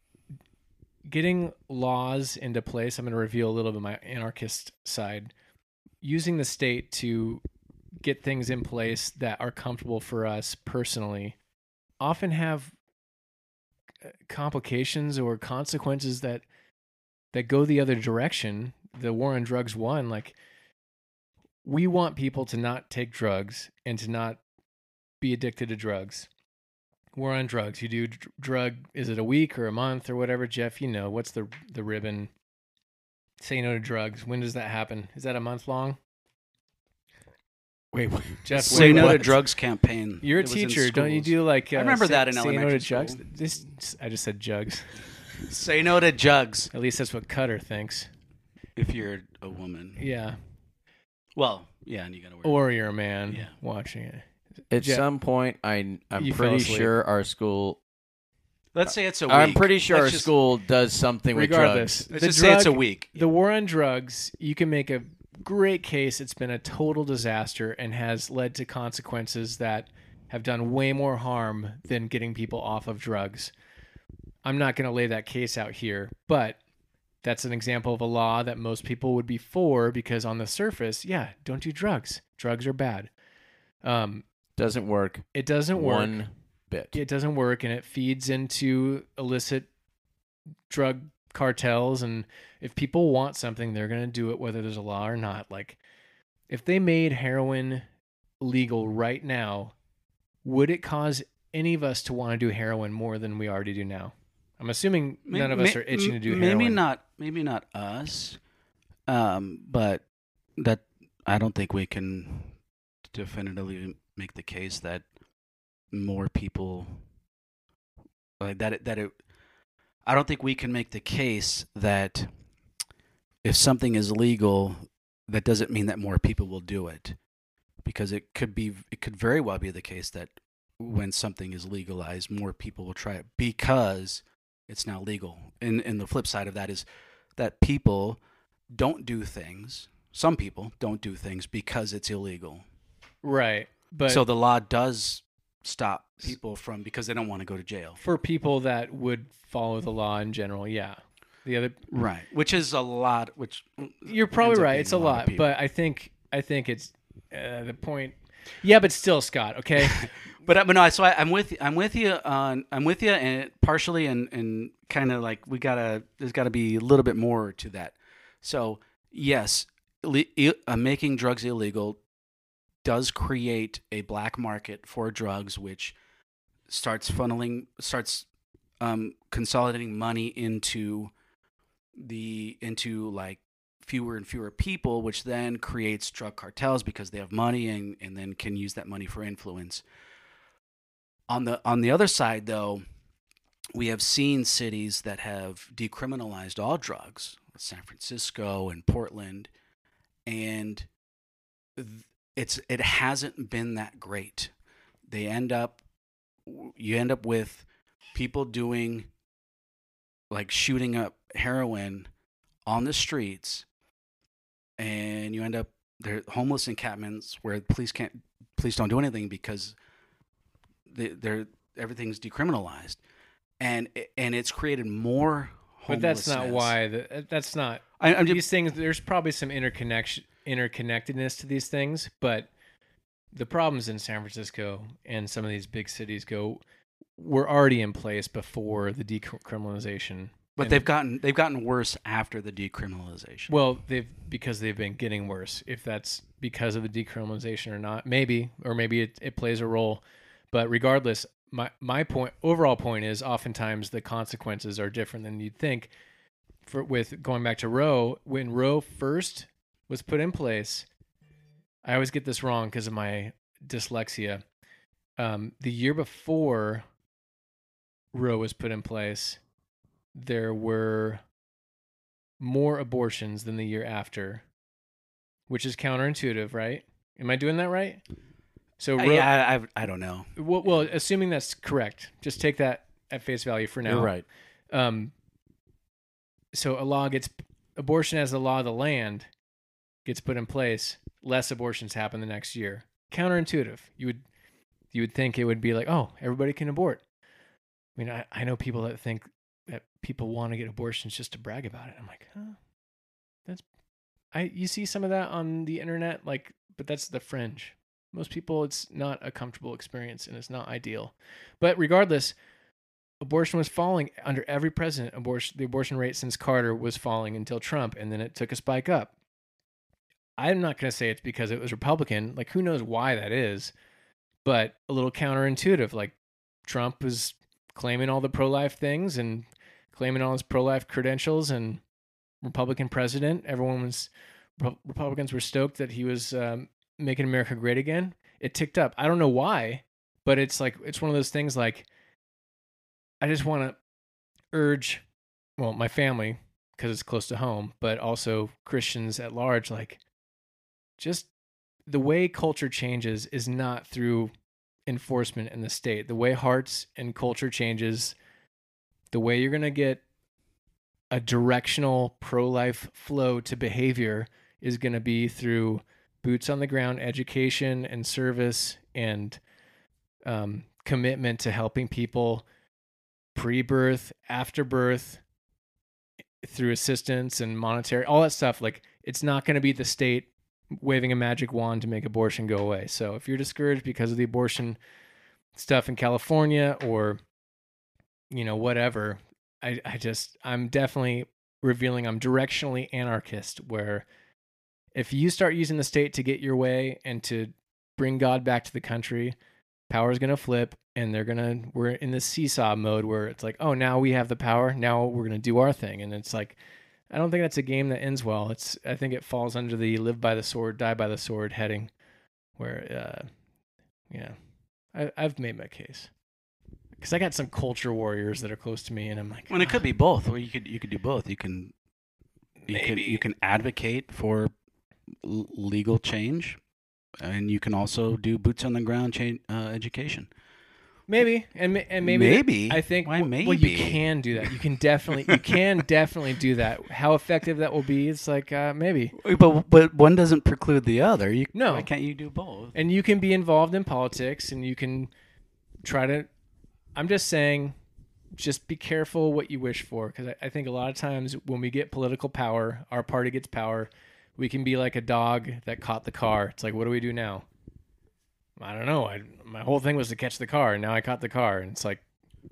getting laws into place i'm going to reveal a little bit of my anarchist side. Using the state to get things in place that are comfortable for us personally often have uh, complications or consequences that that go the other direction. The war on drugs won like we want people to not take drugs and to not be addicted to drugs war on drugs. You do dr- drug. Is it a week or a month or whatever, Jeff? You know what's the the ribbon? Say no to drugs. When does that happen? Is that a month long? Wait, wait. Jeff, Say wait, no to drugs campaign. You're a It teacher, don't you do like? Uh, remember say, that in say no to elementary jugs. school. This I just said jugs. Say no to jugs At least that's what Qatar thinks. if you're a woman. Yeah, Well, yeah, and you gotta wear. or you're a man Yeah. watching it. At Jeff- some point, I I'm You pretty sure our school Let's say it's a week. I'm pretty sure Let's our just- school does something with drugs. Let's the just say it's a week. the war on drugs, you can make a great case it's been a total disaster and has led to consequences that have done way more harm than getting people off of drugs. I'm not going to lay that case out here, but that's an example of a law that most people would be for because on the surface, yeah, don't do drugs. Drugs are bad. Um, Doesn't work it doesn't work. one bit. it doesn't work and it feeds into illicit drug cartels and if people want something they're going to do it whether there's a law or not. Like if they made heroin legal right now would it cause any of us to want to do heroin more than we already do now? I'm assuming May- none of us may- are itching to do maybe heroin. not maybe not us um but that i don't think we can definitively make the case that more people like that that it i don't think we can make the case that if something is legal that doesn't mean that more people will do it because it could be it could very well be the case that when something is legalized more people will try it because it's now legal. And and the flip side of that is that people don't do things. Some people don't do things because it's illegal. right but so the law does stop people from because they don't want to go to jail. for people that would follow the law in general yeah the other Right. Which is a lot which You're probably right. It's a lot, people. but I think I think it's uh, the point. Yeah, but still, Scott. Okay, But, uh, but no, so I, I'm with I'm with you on I'm with you and partially and and kind of like we gotta there's got to be a little bit more to that. So yes, uh, making drugs illegal does create a black market for drugs, which starts funneling starts um, consolidating money into the into like fewer and fewer people, which then creates drug cartels because they have money and, and then can use that money for influence. On the on the other side, though, we have seen cities that have decriminalized all drugs, San Francisco and Portland, and th- it's it hasn't been that great. They end up you end up with people doing like shooting up heroin on the streets and you end up they're homeless encampments where police can't police don't do anything because they, they're everything's decriminalized and and it's created more but that's not why. The, that's not I, I'm just, these things. There's probably some interconnection, interconnectedness to these things, but the problems in San Francisco and some of these big cities go were already in place before the decriminalization. but and- they've gotten they've gotten worse after the decriminalization Well, they've because they've been getting worse. If that's because of the decriminalization or not, maybe, or maybe it, it plays a role. But regardless, my my point, overall point is, oftentimes the consequences are different than you'd think. For with going back to Roe, when Roe first was put in place, I always get this wrong because of my dyslexia. Um, the year before Roe was put in place, there were more abortions than the year after, which is counterintuitive, right? Am I doing that right? So, Uh, Roe, yeah I, I, I don't know well, well, assuming that's correct, just take that at face value for now. You're right. Um, so a law gets abortion as the law of the land gets put in place. Less abortions happen the next year. Counterintuitive. You would you would think it would be like, oh, everybody can abort. I mean, I, I know people that think that people want to get abortions just to brag about it. I'm like, huh, that's I you see some of that on the internet, like, but that's the fringe. Most people, it's not a comfortable experience and it's not ideal. But regardless, abortion was falling under every president. Abortion, the abortion rate since Carter was falling until Trump, and then it took a spike up. I'm not going to say it's because it was Republican. Like, who knows why that is? But a little counterintuitive. Like, Trump was claiming all the pro life things and claiming all his pro life credentials, and Republican president. Everyone was, Republicans were stoked that he was um, making America great again. It ticked up. I don't know why, but it's like, it's one of those things like, I just want to urge, well, my family because it's close to home, but also Christians at large. Like, just the way culture changes is not through enforcement in the state. The way hearts and culture changes the way you're going to get a directional pro life flow to behavior is going to be through boots on the ground education and service and um, commitment to helping people pre birth, after birth, through assistance and monetary, all that stuff. Like, it's not going to be the state waving a magic wand to make abortion go away. So if you're discouraged because of the abortion stuff in California or you know whatever, I I just I'm definitely revealing I'm directionally anarchist where if you start using the state to get your way and to bring God back to the country, power is going to flip and they're going to we're in this seesaw mode where it's like, "Oh, now we have the power. Now we're going to do our thing." And it's like I don't think that's a game that ends well. It's I think it falls under the live by the sword, die by the sword heading, where uh, yeah, I, I've made my case because I got some culture warriors that are close to me, and I'm like, Well, it could "Ah, be both. Or you could you could do both. You can you can Maybe. you can advocate for l- legal change, and you can also do boots on the ground change uh, education. Maybe, and and maybe Maybe. I think Why w- well, you can do that. You can definitely you can definitely do that. How effective that will be, it's like uh, maybe. But but one doesn't preclude the other. You, No. Why can't you do both? and you can be involved in politics and you can try to i'm just saying just be careful what you wish for because I, I think a lot of times when we get political power our party gets power we can be like a dog that caught the car it's like what do we do now i don't know I, my whole thing was to catch the car and now i caught the car and it's like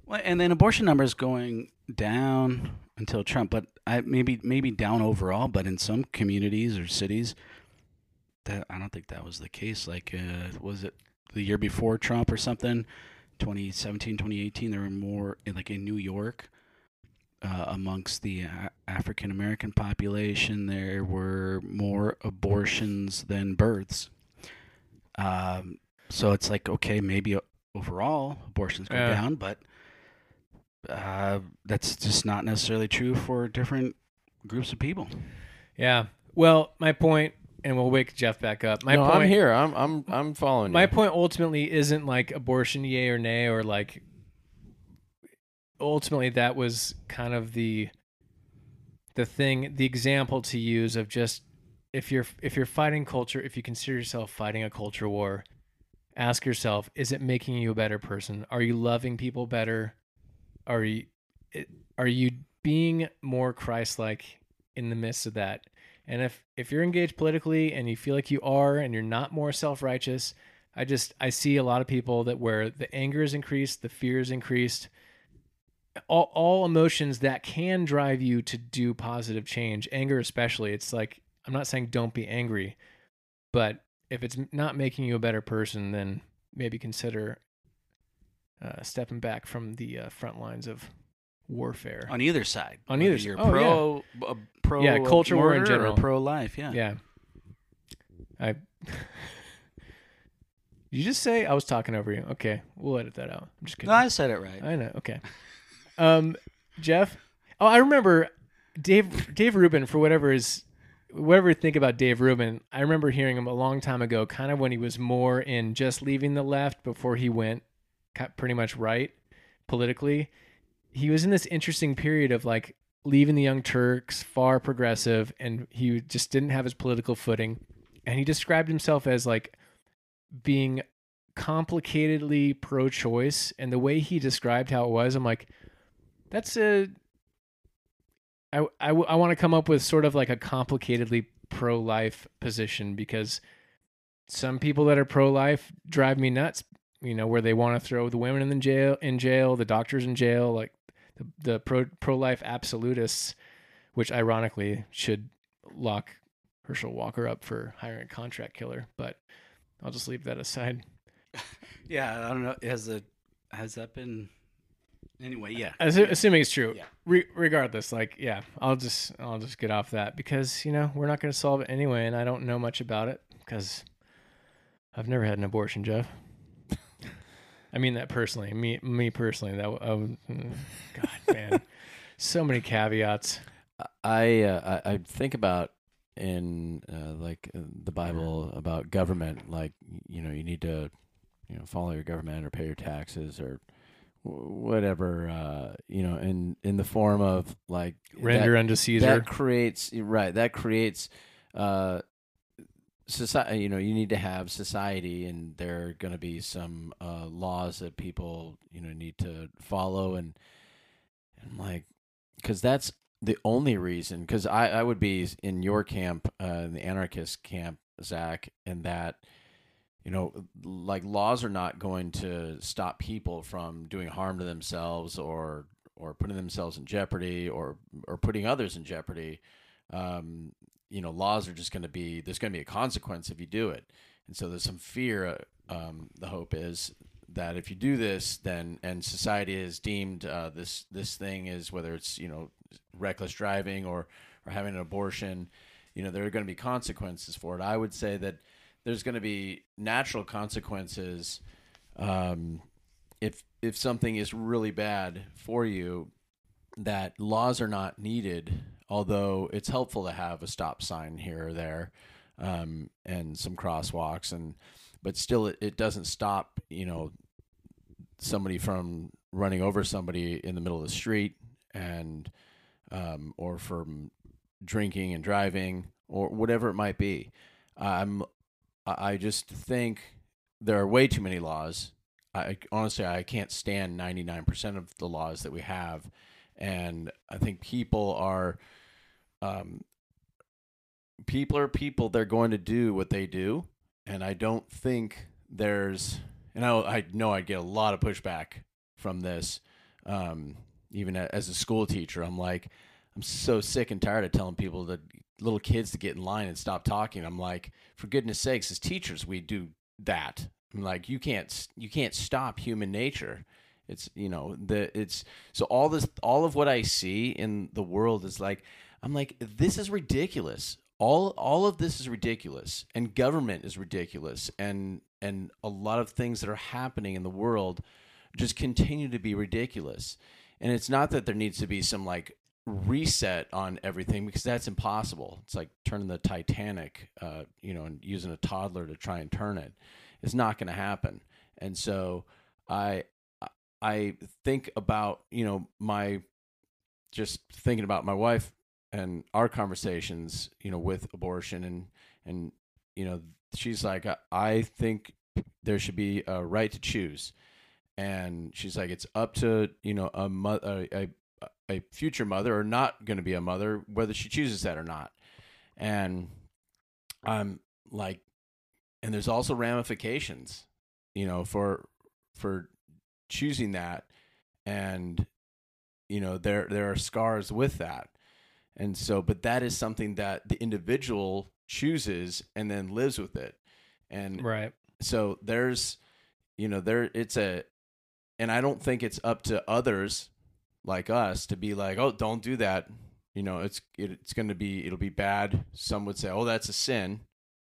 Well, and then abortion numbers going down until Trump, but I maybe maybe down overall, but in some communities or cities, that I don't think that was the case. Like, uh, was it the year before Trump or something? 2017, 2018, there were more like in New York. Uh, amongst the African American population, there were more abortions than births. Um, so it's like, okay, maybe overall abortions go Yeah. down, but uh, that's just not necessarily true for different groups of people. yeah well my point and we'll wake jeff back up my no, point I'm here. I'm I'm I'm following you. my you. point ultimately isn't like abortion yay or nay or like ultimately that was kind of the the thing the example to use of just if you're if you're fighting culture if you consider yourself fighting a culture war ask yourself is it making you a better person? Are you loving people better? Are you are you being more christ-like in the midst of that? And if if you're engaged politically and you feel like you are and you're not more self-righteous i just i see a lot of people that where the anger is increased the fear is increased all, all emotions that can drive you to do positive change anger especially. It's like i'm not saying don't be angry but if it's not making you a better person then maybe consider uh, stepping back from the uh, front lines of warfare on either side. On either s- you're oh, pro, uh, pro, Yeah, culture war in general. pro life. Yeah. yeah i you just say i was talking over you okay we'll edit that out i'm just kidding No, I said it right. I know. Okay. Um, Jeff. Oh, I remember Dave Dave Rubin for whatever is whatever you think about Dave Rubin. I remember hearing him a long time ago, kind of when he was more in just leaving the left before he went pretty much right politically. He was in this interesting period of like leaving the Young Turks, far progressive, and he just didn't have his political footing. And he described himself as like being complicatedly pro-choice and the way he described how it was i'm like that's a i i, I want to come up with sort of like a complicatedly pro-life position because some people that are pro-life drive me nuts you know where they want to throw the women in the jail in jail the doctors in jail like the, the pro pro-life absolutists which ironically should lock herschel walker up for hiring a contract killer but i'll just leave that aside Yeah, I don't know. Has the has that been anyway? Yeah. Assu- assuming it's true Yeah. Re- regardless like yeah i'll just i'll just get off that because you know we're not going to solve it anyway and i don't know much about it because i've never had an abortion jeff i mean that personally me me personally that w- I would- mm, god man so many caveats I uh, I, I think about in uh, like uh, the Bible about government, like you know you need to you know follow your government or pay your taxes or whatever uh, you know, in in the form of like Render that, unto Caesar. that creates right that creates uh society you know you need to have society and there are going to be some uh laws that people you know need to follow and and like because that's the only reason because I, I would be in your camp uh in the anarchist camp zack and that you know like laws are not going to stop people from doing harm to themselves or or putting themselves in jeopardy or or putting others in jeopardy. Um you know laws are just going to be there's going to be a consequence if you do it. And so there's some fear um the hope is that if you do this then and society has deemed uh, this this thing is whether it's you know reckless driving or or having an abortion you know there are going to be consequences for it. I would say that there's going to be natural consequences um, if if something is really bad for you that laws are not needed although it's helpful to have a stop sign here or there um, and some crosswalks and but still it, it doesn't stop you know somebody from running over somebody in the middle of the street and um, or from drinking and driving or whatever it might be. I'm I just think there are way too many laws. I honestly I can't stand 99% of the laws that we have. And I think people are um people are people. They're going to do what they do. And I don't think there's and I I know I get a lot of pushback from this um even as a school teacher. I'm like I'm so sick and tired of telling people that little kids to get in line and stop talking. I'm like, for goodness sakes, as teachers, we do that. I'm like, you can't, you can't stop human nature. It's you know the it's so all this all of what I see in the world is like I'm like this is ridiculous. All all of this is ridiculous, and government is ridiculous, and and a lot of things that are happening in the world just continue to be ridiculous. And it's not that there needs to be some like reset on everything because that's impossible. It's like turning the Titanic, uh, you know, and using a toddler to try and turn it. It's not going to happen. And so I I think about you know my just thinking about my wife and our conversations, you know, with abortion and and you know she's like I, think there should be a right to choose and she's like it's up to you know a mother a, a future mother or not going to be a mother whether she chooses that or not. And i'm like and there's also ramifications you know for for choosing that. And you know there there are scars with that. And so but that is something that the individual chooses and then lives with it. And right. so there's you know there it's a and i don't think it's up to others like us to be like oh don't do that you know it's it, it's going to be it'll be bad some would say oh that's a sin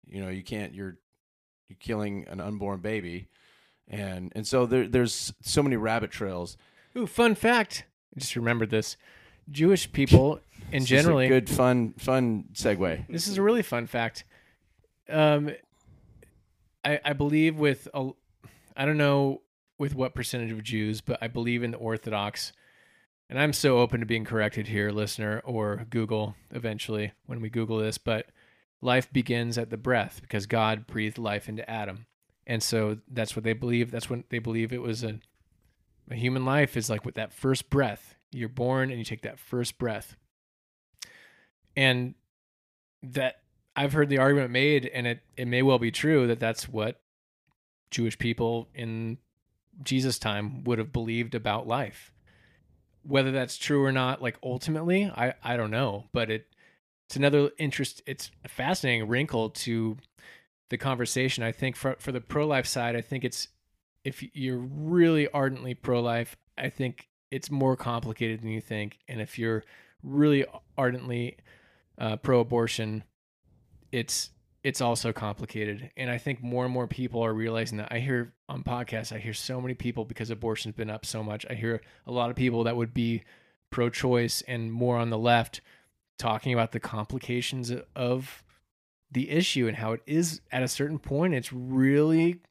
you know you can't you're you're killing an unborn baby and and so there there's so many rabbit trails Ooh, fun fact. I just remembered this. Jewish people, in This is a generally, good fun fun segue This is a really fun fact. Um, I I believe with a, I don't know with what percentage of Jews, but I believe in the Orthodox, and I'm so open to being corrected here, listener, or Google eventually when we Google this. But life begins at the breath because God breathed life into Adam, and so that's what they believe. That's when they believe it was a a human life is like with that first breath. You're born and you take that first breath, and that I've heard the argument made, and it, it may well be true that that's what Jewish people in Jesus' time would have believed about life. Whether that's true or not, like ultimately, I, I don't know. But it it's another interest. It's a fascinating wrinkle to the conversation. I think for for the pro life side, I think it's if you're really ardently pro life, I think it's more complicated than you think. And if you're really ardently uh, pro abortion, it's it's also complicated. And I think more and more people are realizing that. I hear on podcasts, I hear so many people because abortion's been up so much. I hear a lot of people that would be pro choice and more on the left talking about the complications of the issue and how it is at a certain point it's really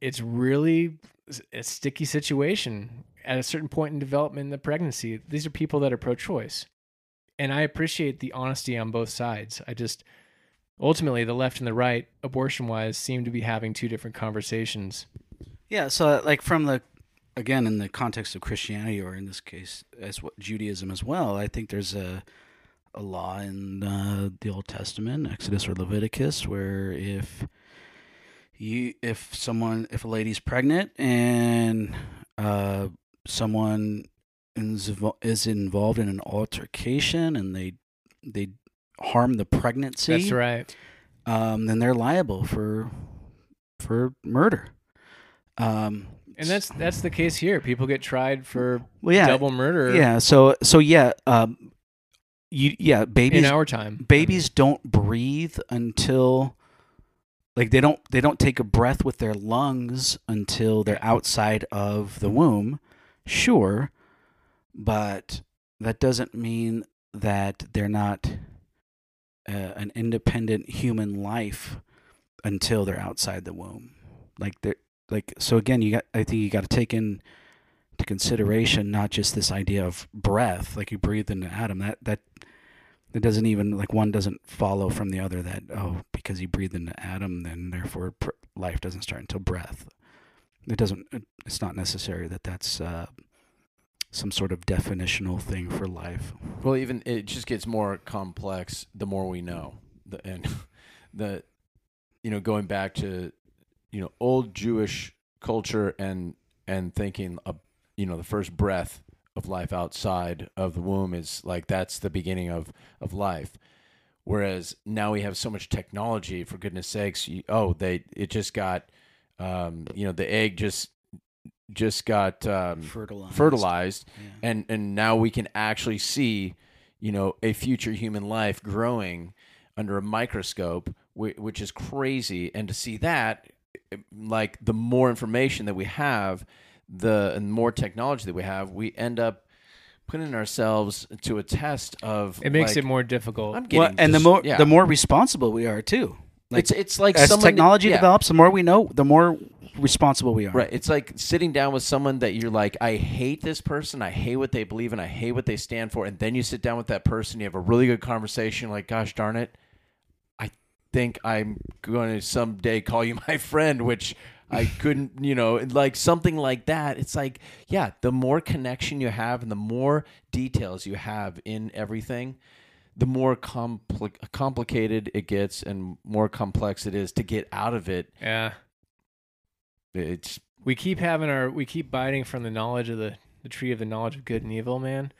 it's really a sticky situation at a certain point in development in the pregnancy. These are people that are pro-choice, and I appreciate the honesty on both sides. I just ultimately the left and the right, abortion-wise, seem to be having two different conversations. Yeah, so like from the again in the context of Christianity or in this case as what Judaism as well, I think there's a a law in uh, the Old Testament, Exodus or Leviticus, where if you if someone if a lady's pregnant and uh, someone is, involved in an altercation and they they harm the pregnancy, That's right. um, then they're liable for for murder. Um, And that's that's the case here. People get tried for well, yeah, double murder yeah. So so yeah, um, you yeah, babies in our time. babies don't breathe until like they don't they don't take a breath with their lungs until they're outside of the womb. Sure, but that doesn't mean that they're not uh, an independent human life until they're outside the womb. Like they are like so again you got I think you got to take in to consideration not just this idea of breath like you breathe into Adam that that that doesn't even like one doesn't follow from the other that oh because you breathe into Adam then therefore pr- life doesn't start until breath it doesn't it's not necessary that that's uh, some sort of definitional thing for life Well, even it just gets more complex the more we know. The, and the you know going back to you know old Jewish culture and and thinking of you know the first breath of life outside of the womb is like that's the beginning of of life. Whereas now we have so much technology. For goodness sakes, you, oh they it just got um, you know the egg just just got um, fertilized fertilized Yeah. and and now we can actually see you know a future human life growing under a microscope whi- which is crazy and to see that eh, like the more information that we have the and more technology that we have we end up putting ourselves to a test of It makes like, it more difficult. I'm getting well, and the more yeah. the more responsible we are too like it's it's like as someone technology yeah. develops the more we know the more responsible we are Right. It's like sitting down with someone that you're like, I hate this person. I hate what they believe and I hate what they stand for. And then you sit down with that person, you have a really good conversation, like, gosh darn it, I think I'm going to someday call you my friend, which I couldn't, you know, like something like that. It's like, yeah, the more connection you have and the more details you have in everything, the more compli- complicated it gets and more complex it is to get out of it. yeah. It's we keep having our we keep biting from the knowledge of the the tree of the knowledge of good and evil man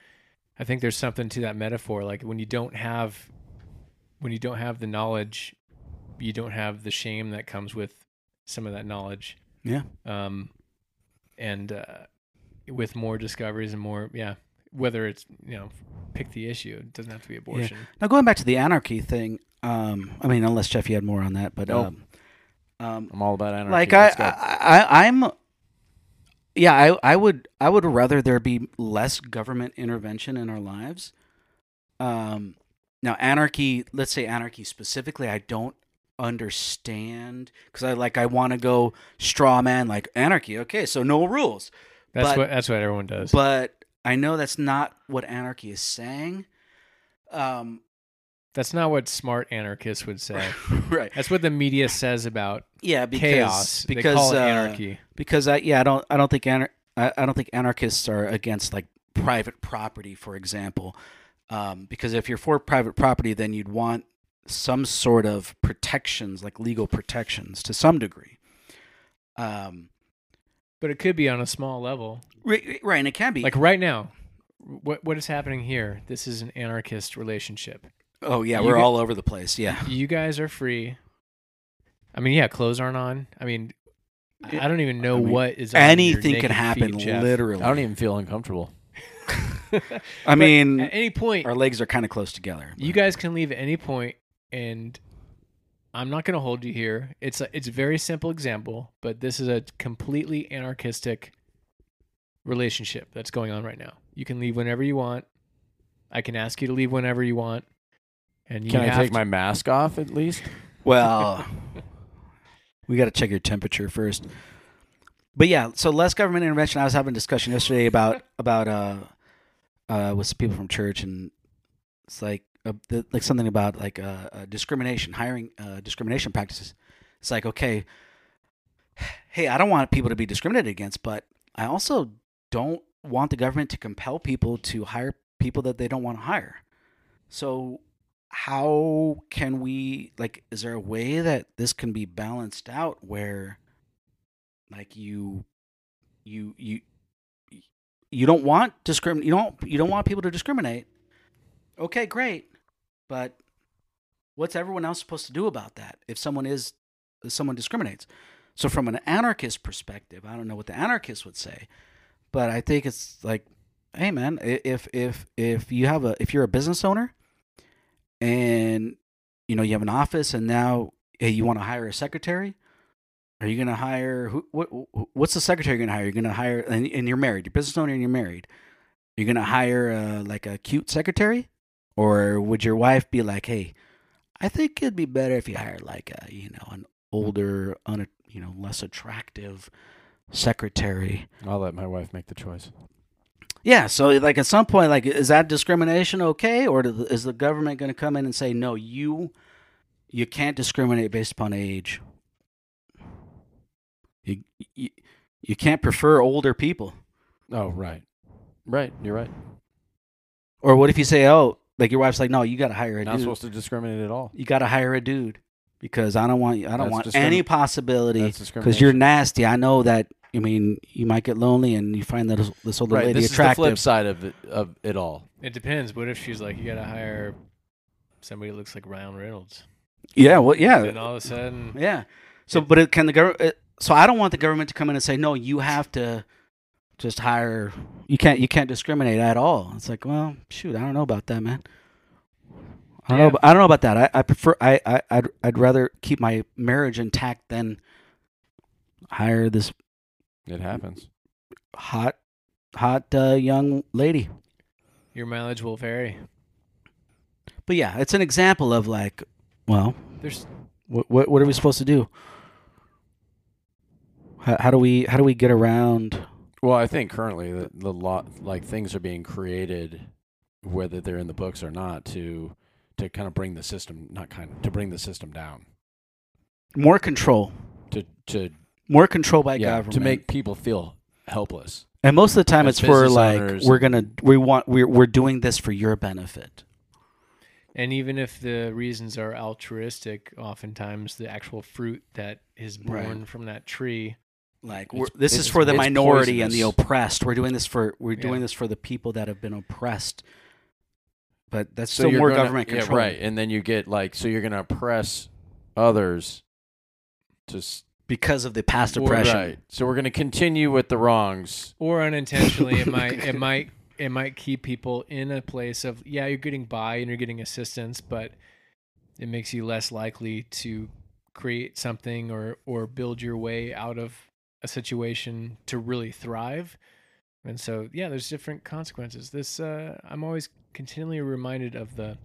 i think there's something to that metaphor like when you don't have when you don't have the knowledge you don't have the shame that comes with some of that knowledge yeah um and uh with more discoveries and more yeah whether it's you know pick the issue it doesn't have to be abortion Now going back to the anarchy thing, um, I mean, unless Jeff, you had more on that, but Nope. um, um, I'm all about anarchy. like I, I, I, I'm, yeah, I, I would, I would rather there be less government intervention in our lives. Um, now anarchy, let's say anarchy specifically, I don't understand because I like I want to go straw man like anarchy. Okay, so no rules, that's But- what that's what everyone does but I know that's not what anarchy is saying. Um, that's not what smart anarchists would say right. that's what the media says about Yeah, because chaos because they call it uh, anarchy because I yeah I don't I don't think anar- I, I don't think anarchists are against like private property, for example. Um, because if you're for private property, then you'd want some sort of protections, like legal protections, to some degree. Um, but it could be on a small level right, right, and it can be like right now what what is happening here this is an anarchist relationship oh yeah, you we're get- all over the place. Yeah, you guys are free i mean yeah clothes aren't on i mean i I don't even know I mean, what is on anything can happen. feet, literally, I don't even feel uncomfortable. I mean, at any point our legs are kind of close together. you guys can leave at any point and i'm not going to hold you here it's a, it's a very simple example but this is a completely anarchistic relationship that's going on right now you can leave whenever you want i can ask you to leave whenever you want and you Can I take to- my mask off at least? Well, we got to check your temperature first. but yeah, so less government intervention. I was having a discussion yesterday about about uh uh with some people from church, and it's like uh, the, like something about like uh, uh discrimination, hiring uh, discrimination practices. It's like okay, hey, I don't want people to be discriminated against, but I also don't want the government to compel people to hire people that they don't want to hire. So how can we like is there a way that this can be balanced out where like you you you you don't want discrimin you don't you don't want people to discriminate okay great but what's everyone else supposed to do about that if someone is if someone discriminates? So from an anarchist perspective i don't know what the anarchists would say but i think it's like hey man if if if you have a if you're a business owner and you know you have an office and now hey, you want to hire a secretary are you going to hire who what what's the secretary going to hire? You're going to hire and, and you're married you're a business owner and you're married. You're going to hire uh, like a cute secretary or would your wife be like hey i think it'd be better if you hired like a you know an older un, you know less attractive secretary I'll let my wife make the choice. yeah, so like at some point, like is that discrimination okay, or do is the government going to come in and say no, you you can't discriminate based upon age. You you, you can't prefer older people, Oh, right. Right. You're right. or what if you say oh, like your wife's like no, you got to hire a Not dude. supposed to discriminate at all. You got to hire a dude because I don't want I don't That's want discrimi- any possibility That's because you're discrimination. nasty. I know that. I mean, you might get lonely and you find that this older right. lady This is the attractive. flip side of it of it all. It depends. What if she's like, you gotta hire somebody that looks like Ryan Reynolds? yeah, well, yeah, Then all of a sudden, Yeah. So, but it, can the government? So I don't want the government to come in and say, no, you have to just hire. You can't. You can't discriminate at all. It's like, well, shoot, I don't know about that, man. I don't Yeah. know. I don't know about that. I, I prefer. I, I I'd I'd rather keep my marriage intact than hire this It happens. hot, hot uh, young lady. your mileage will vary. But yeah, it's an example of like, well, There's what what, what are we supposed to do? How, how do we how do we get around? Well, I think currently the, the lot like things are being created, whether they're in the books or not, to to kind of bring the system not kind of to bring the system down. More control. To to more control by yeah, government to make people feel helpless. and most of the time as it's for business like owners we're gonna we want we're, we're doing this for your benefit and even if the reasons are altruistic, oftentimes the actual fruit that is Right. born from that tree. Like we're, this is for the it's minority and the oppressed we're doing this for we're doing Yeah. this for the people that have been oppressed but that's So still more gonna- government yeah, control right? And then you get like so you're going to oppress others. To s- because of the past oppression right. So we're going to continue with the wrongs. or unintentionally it might it might it might keep people in a place of yeah you're getting by and you're getting assistance but it makes you less likely to create something or or build your way out of a situation to really thrive. And so yeah there's different consequences. This uh i'm always continually reminded of the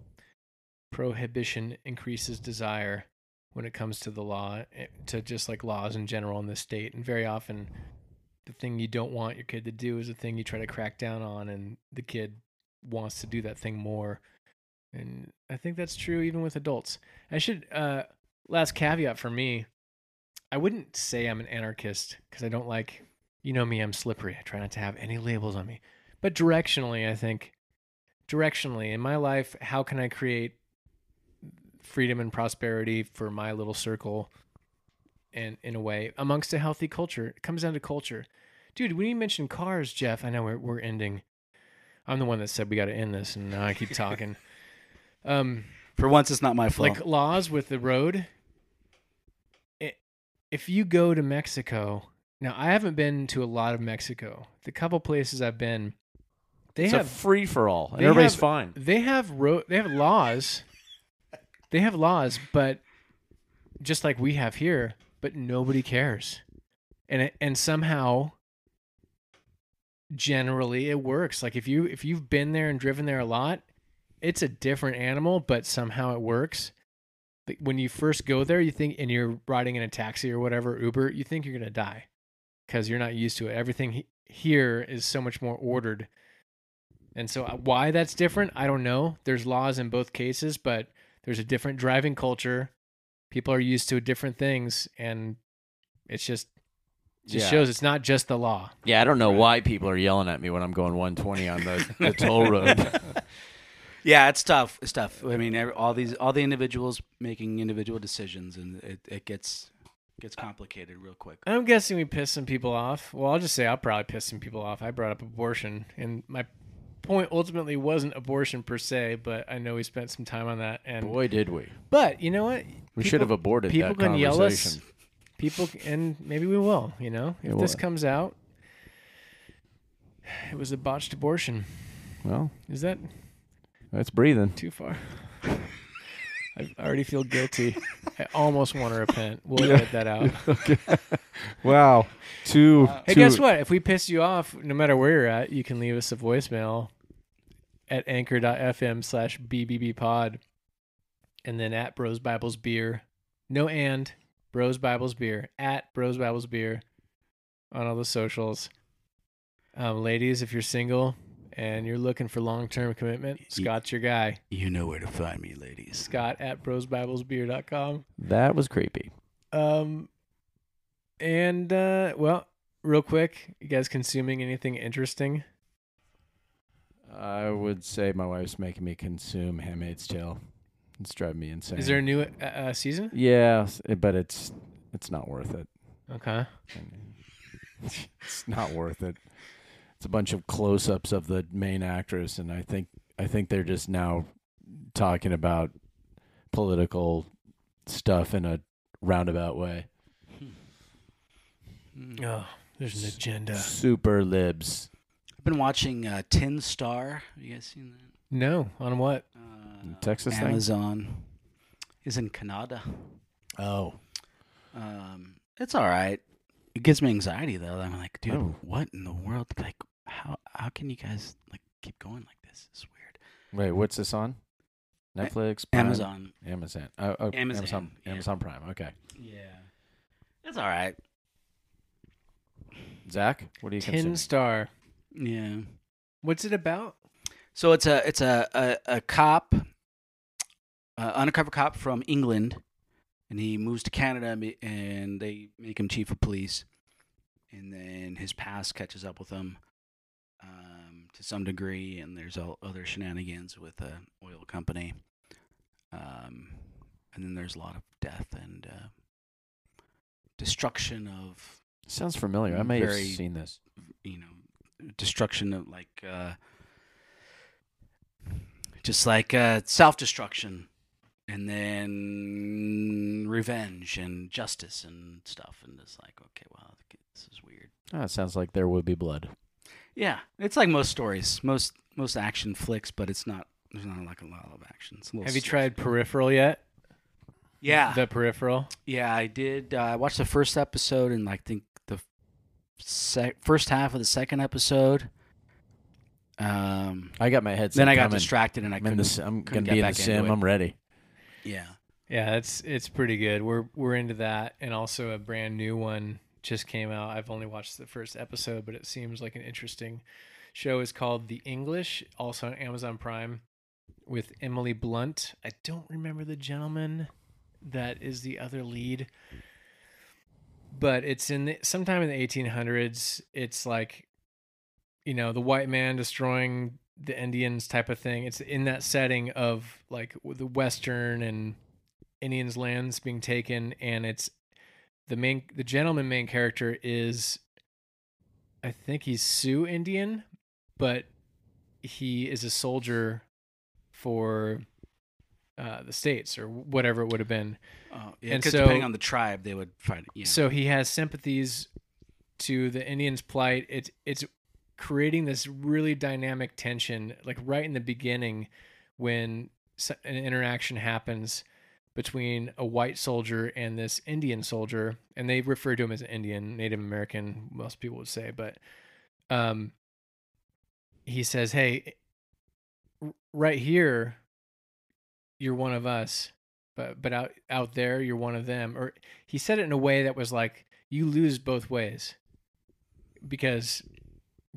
prohibition increases desire when it comes to the law eh, to just like laws in general in this state. And very often the thing you don't want your kid to do is the thing you try to crack down on and the kid wants to do that thing more. And i think that's true even with adults. I should uh last caveat for me i wouldn't say i'm an anarchist because i don't like you know me i'm slippery. I try not to have any labels on me. But directionally i think directionally in my life how can i create freedom and prosperity for my little circle and in a way amongst a healthy culture? It comes down to culture. Dude when you mention cars jeff i know we're, we're ending. I'm the one that said we got to end this and now i keep talking. Um for once it's not my fault. like laws with the road if you go to mexico now i haven't been to a lot of mexico. The couple places i've been they it's have free for all, and everybody's have- fine. they have ro- they have laws. They have laws but just like we have here but nobody cares. And it, and somehow generally it works. Like if you if you've been there and driven there a lot it's a different animal but somehow it works when you first go there you think and you're riding in a taxi or whatever uber you think you're going to die because you're not used to it. Everything he- here is so much more ordered. And so uh, why that's different, I don't know. There's laws in both cases, but there's a different driving culture. People are used to different things and it's just just Yeah. shows it's not just the law. Yeah, I don't know why people are yelling at me when I'm going 120 on the, the toll road. Yeah, it's tough. It's tough. I mean, every, all these all the individuals making individual decisions, and it, it gets gets complicated real quick. I'm guessing we pissed some people off. Well, I'll just say I'll probably piss some people off. I brought up abortion, and my point ultimately wasn't abortion per se, but I know we spent some time on that. And Boy, did we. but you know what? We People- should have aborted people that can yell us. People, and maybe we will. You know, if Yeah, this well- comes out, it was a botched abortion. Well, Is that that's breathing. too far? I already feel guilty. I almost want to repent. We'll edit that out. Wow. Two. Hey, guess what? If we piss you off, no matter where you're at, you can leave us a voicemail at anchor.fm slash bbbpod and then at Bros Bibles Beer. No and, Bros Bibles Beer. At Bros Bibles Beer on all the socials. Um, ladies, if you're single and you're looking for long-term commitment, Scott's your guy. You know where to find me, ladies. Scott at brosbiblesbeer.com. That was creepy. Um, and uh, well, real quick, you guys consuming anything interesting? I would say my wife's making me consume Handmaid's Tale. It's driving me insane. Is there a new uh, uh, season? Yeah, but it's it's not worth it. Okay. It's not worth it. It's a bunch of close-ups of the main actress, and I think I think they're just now talking about political stuff in a roundabout way. Mm. Oh, there's an agenda. Super libs. I've been watching uh, Tin Star. Have you guys seen that? No, on what? Uh, Texas thing? Amazon is in Canada. Oh, Um, it's all right. It gives me anxiety though. I'm like, dude, Oh. what in the world? Like, how how can you guys like keep going like this? It's weird. wait, what's this on? Netflix, Prime? Amazon. Amazon, oh, oh, Amazon, Amazon, yeah. Amazon Prime. Okay, Yeah, it's all right. Zack, what do you Tin consider? Star. Yeah. What's it about? So it's a it's a a, a cop, uh, undercover cop from England, and he moves to Canada, and they make him chief of police, and then his past catches up with him, to some degree, and there's all other shenanigans with a oil company, um, and then there's a lot of death and uh, destruction of Sounds familiar. I may Very- have seen this. you know destruction of like uh just like uh self-destruction and then revenge and justice and stuff and it's like okay well this is weird Oh, it sounds like there would be blood. Yeah it's like most stories most most action flicks but it's not there's not like a lot of action It's a little Have you slow. tried Peripheral yet? yeah The Peripheral. yeah i did uh, i watched the first episode and like think the sec- first half of the second episode um I got my headset. then I got coming. distracted and I I'm, couldn't. the, s- I'm couldn't gonna be get in the sim. I'm ready. yeah, Yeah, it's it's pretty good. We're we're into that, and also a brand new one just came out. I've only watched the first episode, but it seems like an interesting show. is called The English, also on Amazon Prime, with Emily Blunt. I don't remember the gentleman that is the other lead, but it's in the, sometime in the 1800s. It's like, you know, the white man destroying the Indians type of thing. It's in that setting of like the Western and Indians' lands being taken, and it's the main the gentleman main character is I think he's Sioux Indian, but he is a soldier for uh, the states or whatever it would have been. oh, yeah. And so- depending on the tribe, they would fight. Yeah. So he has sympathies to the Indians' plight. It's it's creating this really dynamic tension, like right in the beginning, when an interaction happens between a white soldier and this Indian soldier, and they refer to him as an Indian, Native American, most people would say, but um, he says, "Hey, right here, you're one of us." But, but out out there you're one of them or he said it in a way that was like you lose both ways because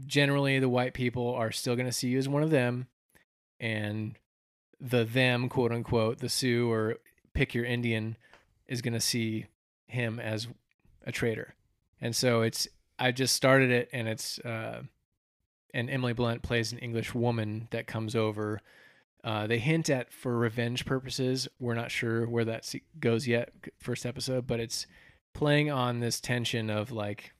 generally the white people are still going to see you as one of them, and the them quote unquote the Sioux or pick your Indian is going to see him as a traitor, and so it's I just started it and it's uh, and Emily Blunt plays an English woman that comes over. Uh, they hint at for revenge purposes. We're not sure where that goes yet. First episode, but it's playing on this tension of like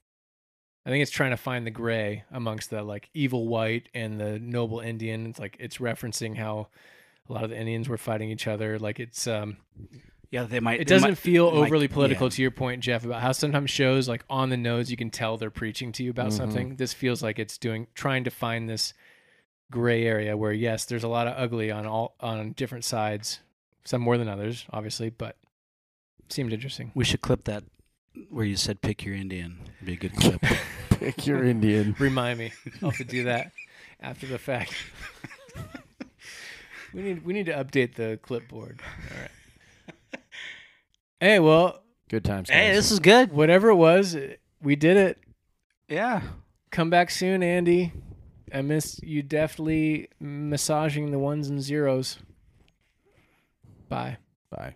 I think it's trying to find the gray amongst the like evil white and the noble Indian. It's like it's referencing how a lot of the Indians were fighting each other. Like it's um Yeah, they might. it they doesn't might- feel they might- overly political yeah. to your point, Jeff, about how sometimes shows like on the nose you can tell they're preaching to you about Mhm. something. This feels like it's doing trying to find this gray area where yes, there's a lot of ugly on all on different sides. Some more than others, obviously, but seemed interesting. We should clip that where you said pick your Indian. It'd be a good clip. Pick your Indian. Remind me. I'll have to do that after the fact. We need we need to update the clipboard. All right. Hey, well, Good times. hey, this is good. whatever it was, we did it. Yeah. Come back soon, Andy. I miss you deftly massaging the ones and zeros. Bye. Bye.